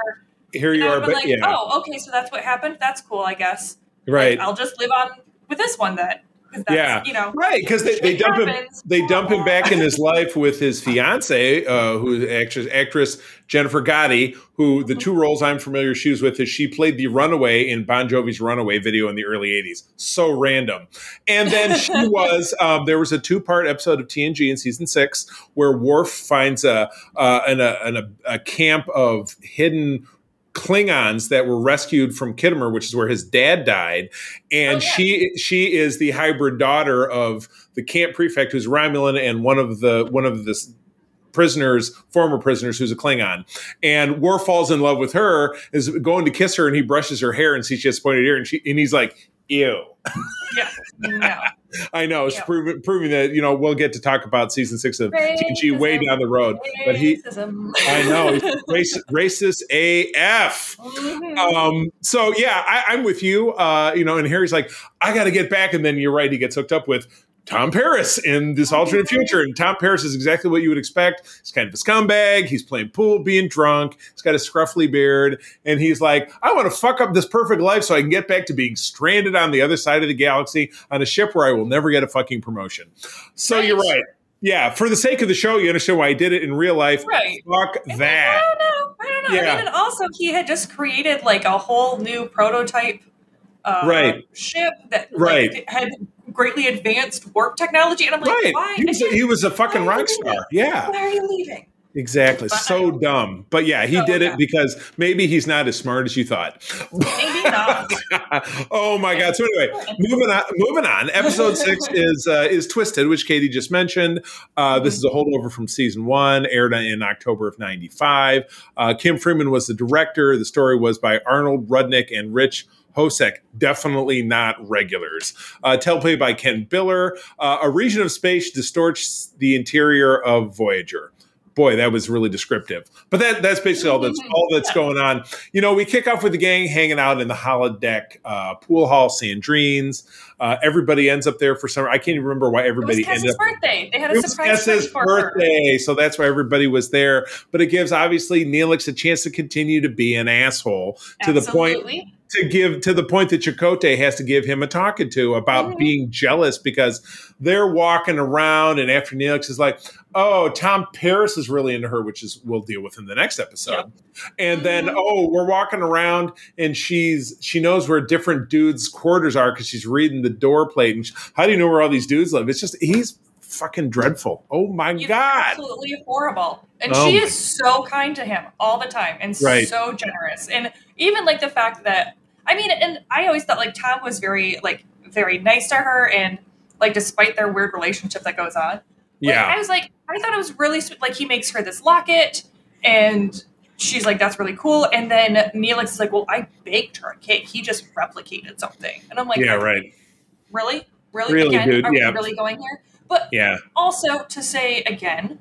Here you are, but like, yeah. oh, okay, so that's what happened. That's cool, I guess. Right. Like, I'll just live on with this one then. 'Cause that's, Yeah. you know, Right, because they, they It dump him they dump him back in his life with his fiance, uh, who actress actress Jennifer Gatti, who the two roles I'm familiar she was with is she played the Runaway in Bon Jovi's Runaway video in the early '80s. So random. And then she was um, there was a two part episode of TNG in season six where Worf finds a uh, an, a, an, a, a camp of hidden. Klingons that were rescued from Khitomer, which is where his dad died, and Oh, yeah. she she is the hybrid daughter of the camp prefect who's Romulan and one of the one of the prisoners, former prisoners, who's a Klingon. And Worf falls in love with her, is going to kiss her, and he brushes her hair and sees she has pointed ear, and she and he's like, "Ew." yeah, no. I know it's proving proving that you know we'll get to talk about season six of TNG way down the road, but he. I know, racist, racist AF. Mhm. Um, so yeah, I, I'm with you. Uh, you know, and Harry's like, I got to get back, and then you're right, he gets hooked up with Tom Paris in this alternate future, and Tom Paris is exactly what you would expect. He's kind of a scumbag. He's playing pool, being drunk. He's got a scruffy beard, and he's like, I want to fuck up this perfect life so I can get back to being stranded on the other side of the galaxy on a ship where I will never get a fucking promotion. So you're Right. Yeah, for the sake of the show, you understand why I did it in real life. Right. Fuck I that. I don't know. I don't know. Yeah. I mean, and also he had just created like a whole new prototype uh, Right. ship that like, Right. had greatly advanced warp technology, and I'm like, Right. why? He was, a, he was a fucking rock star. Yeah. Why are you leaving? Exactly. But- So dumb. But yeah, he So did it because maybe he's not as smart as you thought. Maybe not. oh my god. So anyway, moving on moving on. Episode 6 is uh, is Twisted, which Katie just mentioned. Uh, this is a holdover from season 1, aired in October of 95. Uh, Kim Friedman was the director. The story was by Arnold Rudnick and Rich Hosek, definitely not regulars. Uh, teleplay by Ken Biller. Uh, a region of space distorts the interior of Voyager. Boy, that was really descriptive. But that that's basically all that's all that's going on. You know, we kick off with the gang hanging out in the holodeck uh, pool hall, Sandrine's. Uh, everybody ends up there for some. I can't even remember why everybody It was ended up birthday. They had a it was surprise party for her. birthday, so that's why everybody was there. But it gives obviously Neelix a chance to continue to be an asshole to the point Absolutely. To give to the point that Chakotay has to give him a talking to about Mhm. being jealous because they're walking around and after Neelix is like, oh, Tom Paris is really into her, which is we'll deal with in the next episode. Yep. And then Mhm. oh, we're walking around and she's she knows where different dudes' quarters are because she's reading the door plate. And she, how do you know where all these dudes live? It's just he's fucking dreadful. Oh my god. absolutely horrible. And Oh she is so kind to him all the time and Right. so generous. And even like the fact that I mean, and I always thought like Tom was very like very nice to her and like despite their weird relationship that goes on. Like, Yeah. I was like, I thought it was really sweet. Like he makes her this locket and she's like, that's really cool. And then Neelix is like, well, I baked her a cake. He just replicated something. And I'm like, yeah, right. really? Really? Really, Again, dude, are yeah. we really going here? But Yeah. also to say again,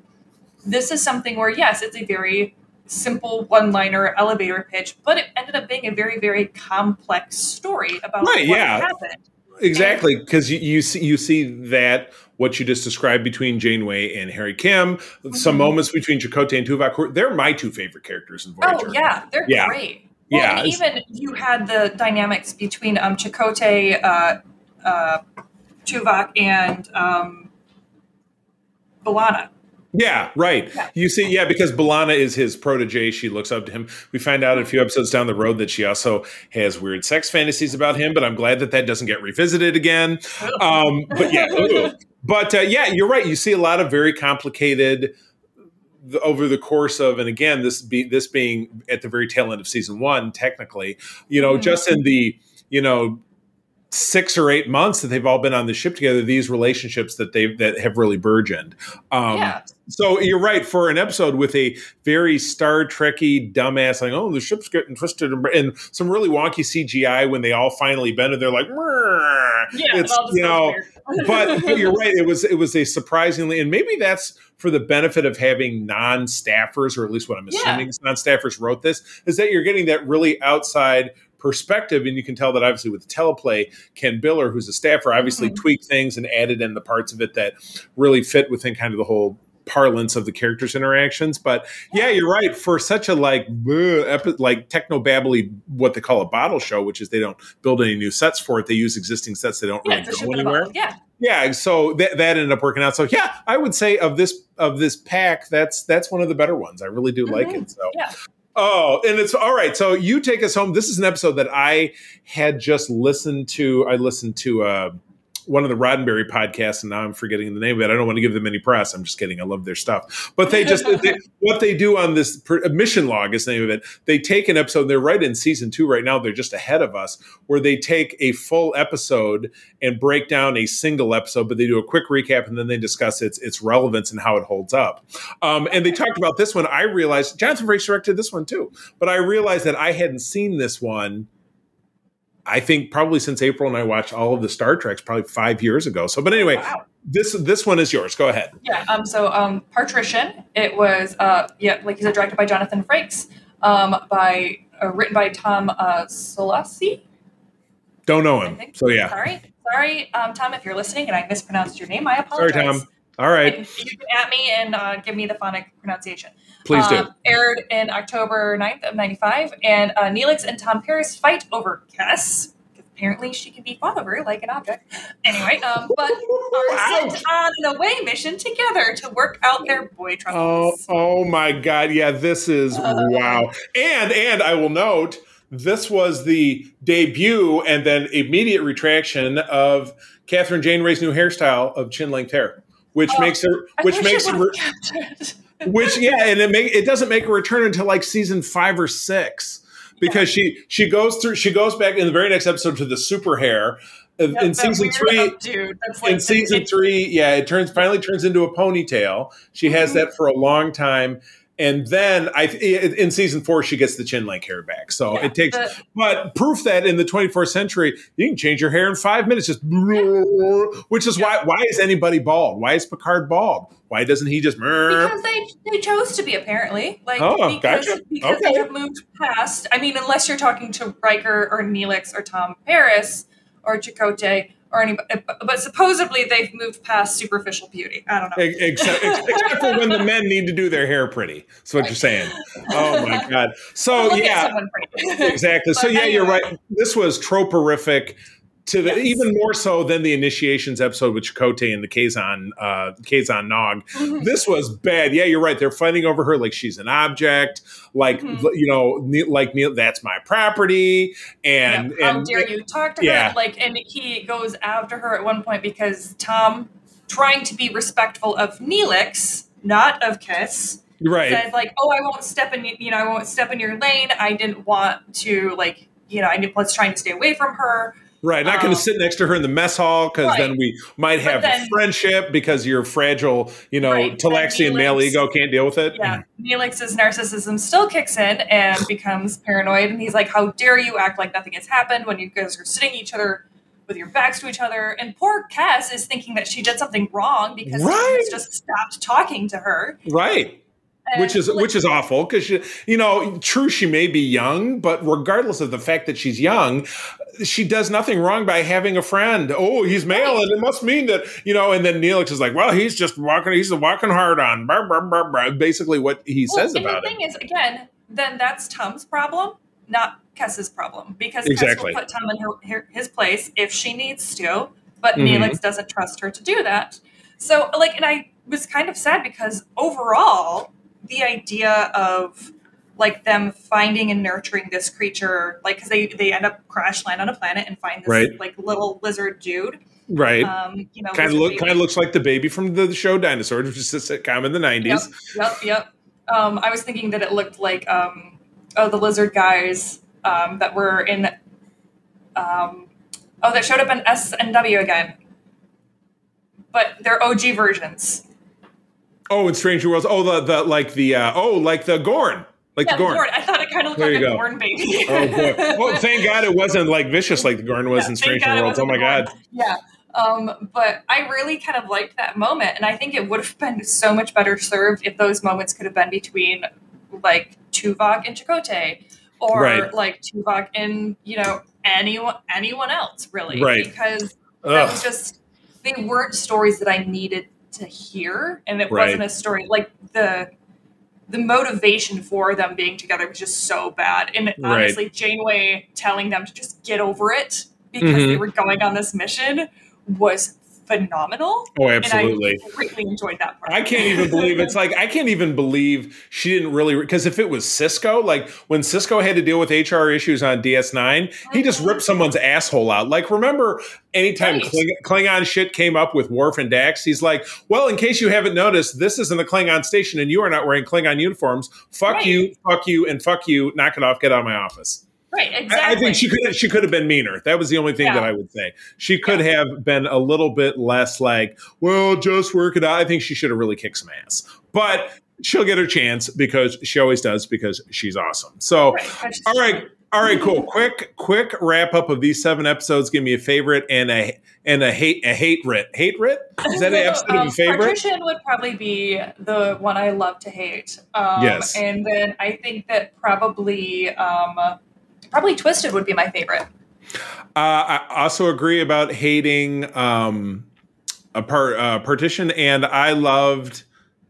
this is something where yes, it's a very simple one-liner elevator pitch, but it ended up being a very, very complex story about Right, what yeah. happened. Exactly, because you, you see you see that what you just described between Janeway and Harry Kim, some Mhm. moments between Chakotay and Tuvok, they're my two favorite characters in Voyager. Oh yeah, they're Yeah. great. Well, Yeah, and even you had the dynamics between um, Chakotay, uh, uh, Tuvok, and um, B'Elanna. Yeah, right. Yeah. You see, yeah, because B'Elanna is his protege. She looks up to him. We find out a few episodes down the road that she also has weird sex fantasies about him, but I'm glad that that doesn't get revisited again. Um, but yeah, ooh. but uh, yeah, you're right. You see a lot of very complicated over the course of, and again, this be this being at the very tail end of season one, technically, you know, Mhm. just in the you know six or eight months that they've all been on the ship together, these relationships that they that have really burgeoned. Um, yeah, so you're right for an episode with a very Star Trekky dumbass, like oh the ship's getting twisted and, and some really wonky CGI when they all finally bend and they're like, yeah. it's you know, but, but you're right. It was it was a surprisingly, and maybe that's for the benefit of having non-staffers, or at least what I'm assuming is non-staffers wrote this, is that you're getting that really outside perspective, and you can tell that obviously with the teleplay, Ken Biller, who's a staffer, obviously Mhm. tweaked things and added in the parts of it that really fit within kind of the whole parlance of the characters' interactions. But yeah, you're right. For such a like bleh, epi- like techno babbly, what they call a bottle show, which is they don't build any new sets for it. They use existing sets. They don't Yeah, really go ship in a anywhere. Yeah. Yeah, so that that ended up working out. So yeah, I would say of this of this pack, that's that's one of the better ones. I really do like Mhm. it. So Yeah. Oh, and it's all right. So you take us home. This is an episode that I had just listened to. I listened to uh, one of the Roddenberry podcasts, and now I'm forgetting the name of it. I don't want to give them any press. I'm just kidding. I love their stuff. But they just they, what they do on this per, mission log is the name of it. They take an episode. They're right in season two right now. They're just ahead of us, where they take a full episode and break down a single episode, but they do a quick recap and then they discuss its its relevance and how it holds up. Um, and they talked about this one. I realized Jonathan Frakes directed this one too, but I realized that I hadn't seen this one. I think probably since April and I watched all of the Star Treks, probably five years ago. So, but anyway, Wow. this this one is yours. Go ahead. Yeah. Um. So, um, Patrician. It was, uh, yeah, like you said, directed by Jonathan Frakes. Um, by uh, written by Tom uh, Szollosi. Don't know him, so yeah. Sorry, sorry, um, Tom, if you're listening and I mispronounced your name, I apologize. Sorry. Tom. All right, And you can at me and uh, give me the phonic pronunciation. Please do. Um, aired in October 9th of 95. And uh, Neelix and Tom Paris fight over Kes. Apparently, she can be fought over like an object. Anyway, um, but are sent on an away mission together to work out their boy Oh, troubles. oh my God! Yeah, this is Uh. wow. And and I will note this was the debut and then immediate retraction of Kathryn Janeway's new hairstyle of chin length hair, which Oh, makes her which makes her would've kept it. Which yeah, and it make it doesn't make a return until like season five or six because she she goes through she goes back in the very next episode to the super hair. Yep, in season three, like in season three, yeah, it turns finally turns into a ponytail. She has Mhm. that for a long time, and then I in season four she gets the chin length hair back. So yeah, it takes, the- but proof that in the 24th century you can change your hair in five minutes, just which is why why is anybody bald? Why is Picard bald? Why doesn't he just? because they, they chose to be apparently like Oh, because, gotcha. because Okay. they have moved past i mean unless you're talking to Riker or Neelix or tom paris or Chakotay or anybody but supposedly they've moved past superficial beauty i don't know Except, except for when the men need to do their hair pretty. That's what you're saying. Oh my god! So yeah, exactly. So yeah, you're right. This was troporific to the, Yes. even more so than the initiations episode with Chakotay and the Kazon uh, Kazon Nog. Mhm. This was bad. Yeah, you're right. They're fighting over her like she's an object. Like Mhm. you know, like Neil, that's my property. And Yeah, how and dare you talk to her like and he goes after her at one point because tom trying to be respectful of Neelix, not of Kes right. says like, "Oh, I won't step in. You know, I won't step in your lane. I didn't want to like, you know, I was trying to stay away from her." Right, not going Um, to sit next to her in the mess hall because Right. then we might have then- a friendship because you're fragile, you know, Right, Talaxian male ego can't deal with it. Yeah, Neelix's narcissism still kicks in and becomes paranoid, and he's like, "How dare you act like nothing has happened when you guys are sitting each other with your backs to each other?" And poor Kes is thinking that she did something wrong because Right. just stopped talking to her, Right. Which is like, which is awful because you know true she may be young but regardless of the fact that she's young she does nothing wrong by having a friend oh he's male and it must mean that you know and then neelix is like well he's just walking he's walking hard on blah, blah, blah, basically what he well, says about the thing is, again, then that's Tom's problem, not Kes's problem, because Exactly. Kes will put Tom in her, his place if she needs to, but Mhm. Neelix doesn't trust her to do that. So, like, and I was kind of sad because overall, the idea of like them finding and nurturing this creature, like, because they they end up crash land on a planet and find this Right. like little lizard dude. right Um, you know, kind of look kind of looks like the baby from the show dinosaurs which is a sitcom in the 90s Yep, yep. Um, I was thinking that it looked like um, oh the lizard guys um, that were in um, oh that showed up in S and W again, but they're OG versions. Oh in stranger worlds oh the the like the uh oh like the gorn like Yeah, the gorn Gorn. I thought it kind of looked There like you a go. Gorn baby. Oh boy! Oh, thank God it wasn't like vicious like the Gorn was Yeah, in Stranger God Worlds. Oh my God! Yeah. Um, but I really kind of liked that moment, and I think it would have been so much better served if those moments could have been between like Tuvok and Chakotay, or Right. like Tuvok and you know anyone anyone else really, Right. Because that was just they weren't stories that I needed to hear, and it Right. wasn't a story like the the motivation for them being together was just so bad. And Right. honestly, Janeway telling them to just get over it because Mhm. they were going on this mission was phenomenal. Oh, absolutely. And I greatly enjoyed that part. I can't even believe it's like I can't even believe she didn't really because if it was Sisko, like when Sisko had to deal with HR issues on DS9, he just ripped mm-hmm. someone's asshole out. Like remember, anytime Right. Kling- Klingon shit came up with Worf and Dax, he's like, "Well, in case you haven't noticed, this isn't a Klingon station, and you are not wearing Klingon uniforms. Fuck Right. you, fuck you, and fuck you. Knock it off. Get out of my office." Right, I- exactly. I think she could she could have been meaner. That was the only thing Yeah. that I would say. She could have been a little bit less like, well, just work it out. I think she should have really kicked some ass. But she'll get her chance because she always does because she's awesome. So Right, all right. All right, cool. Quick, quick wrap up of these seven episodes. Give me a favorite and a and a hate a hate writ. Hate writ? Is that an episode of Um, a favorite? Parturition would probably be the one I love to hate. Um, Yes. And then I think that probably um, probably Twisted would be my favorite. Uh, I also agree about hating um, a par- uh, Parturition, and I loved.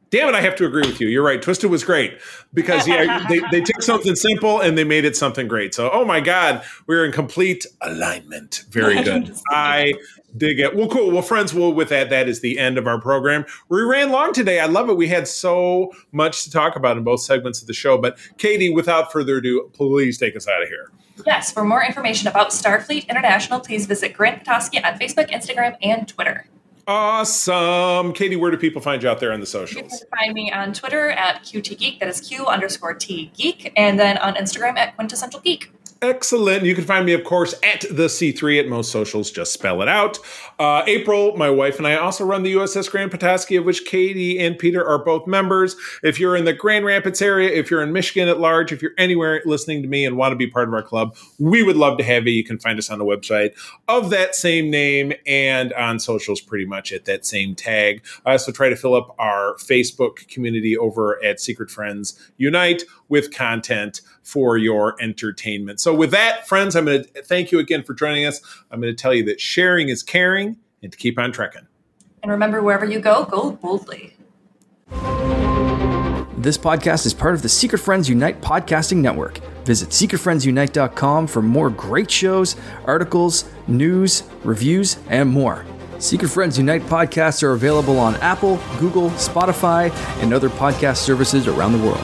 Damn it! I have to agree with you. You're right. Twisted was great because yeah, they, they took something simple and they made it something great. So, oh my god, we're in complete alignment. Very good. I dig it. Well, cool. Well, friends, well, with that, that is the end of our program. We ran long today. I love it. We had so much to talk about in both segments of the show. But Katie, without further ado, please take us out of here. Yes, for more information about Starfleet International, please visit Grand Petoskey on Facebook, Instagram, and Twitter. Awesome. Katie, where do people find you out there on the You socials? can find me on Twitter at QTGeek, that is Q underscore T Geek, and then on Instagram at Quintessential Geek. Excellent. You can find me, of course, at the C3 at most socials. Just spell it out. Uh, April, my wife, and I also run the USS Grand Petoskey, of which Katie and Peter are both members. If you're in the Grand Rapids area, if you're in Michigan at large, if you're anywhere listening to me and want to be part of our club, we would love to have you. You can find us on the website of that same name and on socials pretty much at that same tag. I also try to fill up our Facebook community over at Secret Friends Unite with content for your entertainment. So, with that, friends, I'm going to thank you again for joining us. I'm going to tell you that sharing is caring and to keep on trekking. And remember, wherever you go, go boldly. This podcast is part of the Secret Friends Unite podcasting network. Visit secretfriendsunite.com for more great shows, articles, news, reviews, and more. Secret Friends Unite podcasts are available on Apple, Google, Spotify, and other podcast services around the world.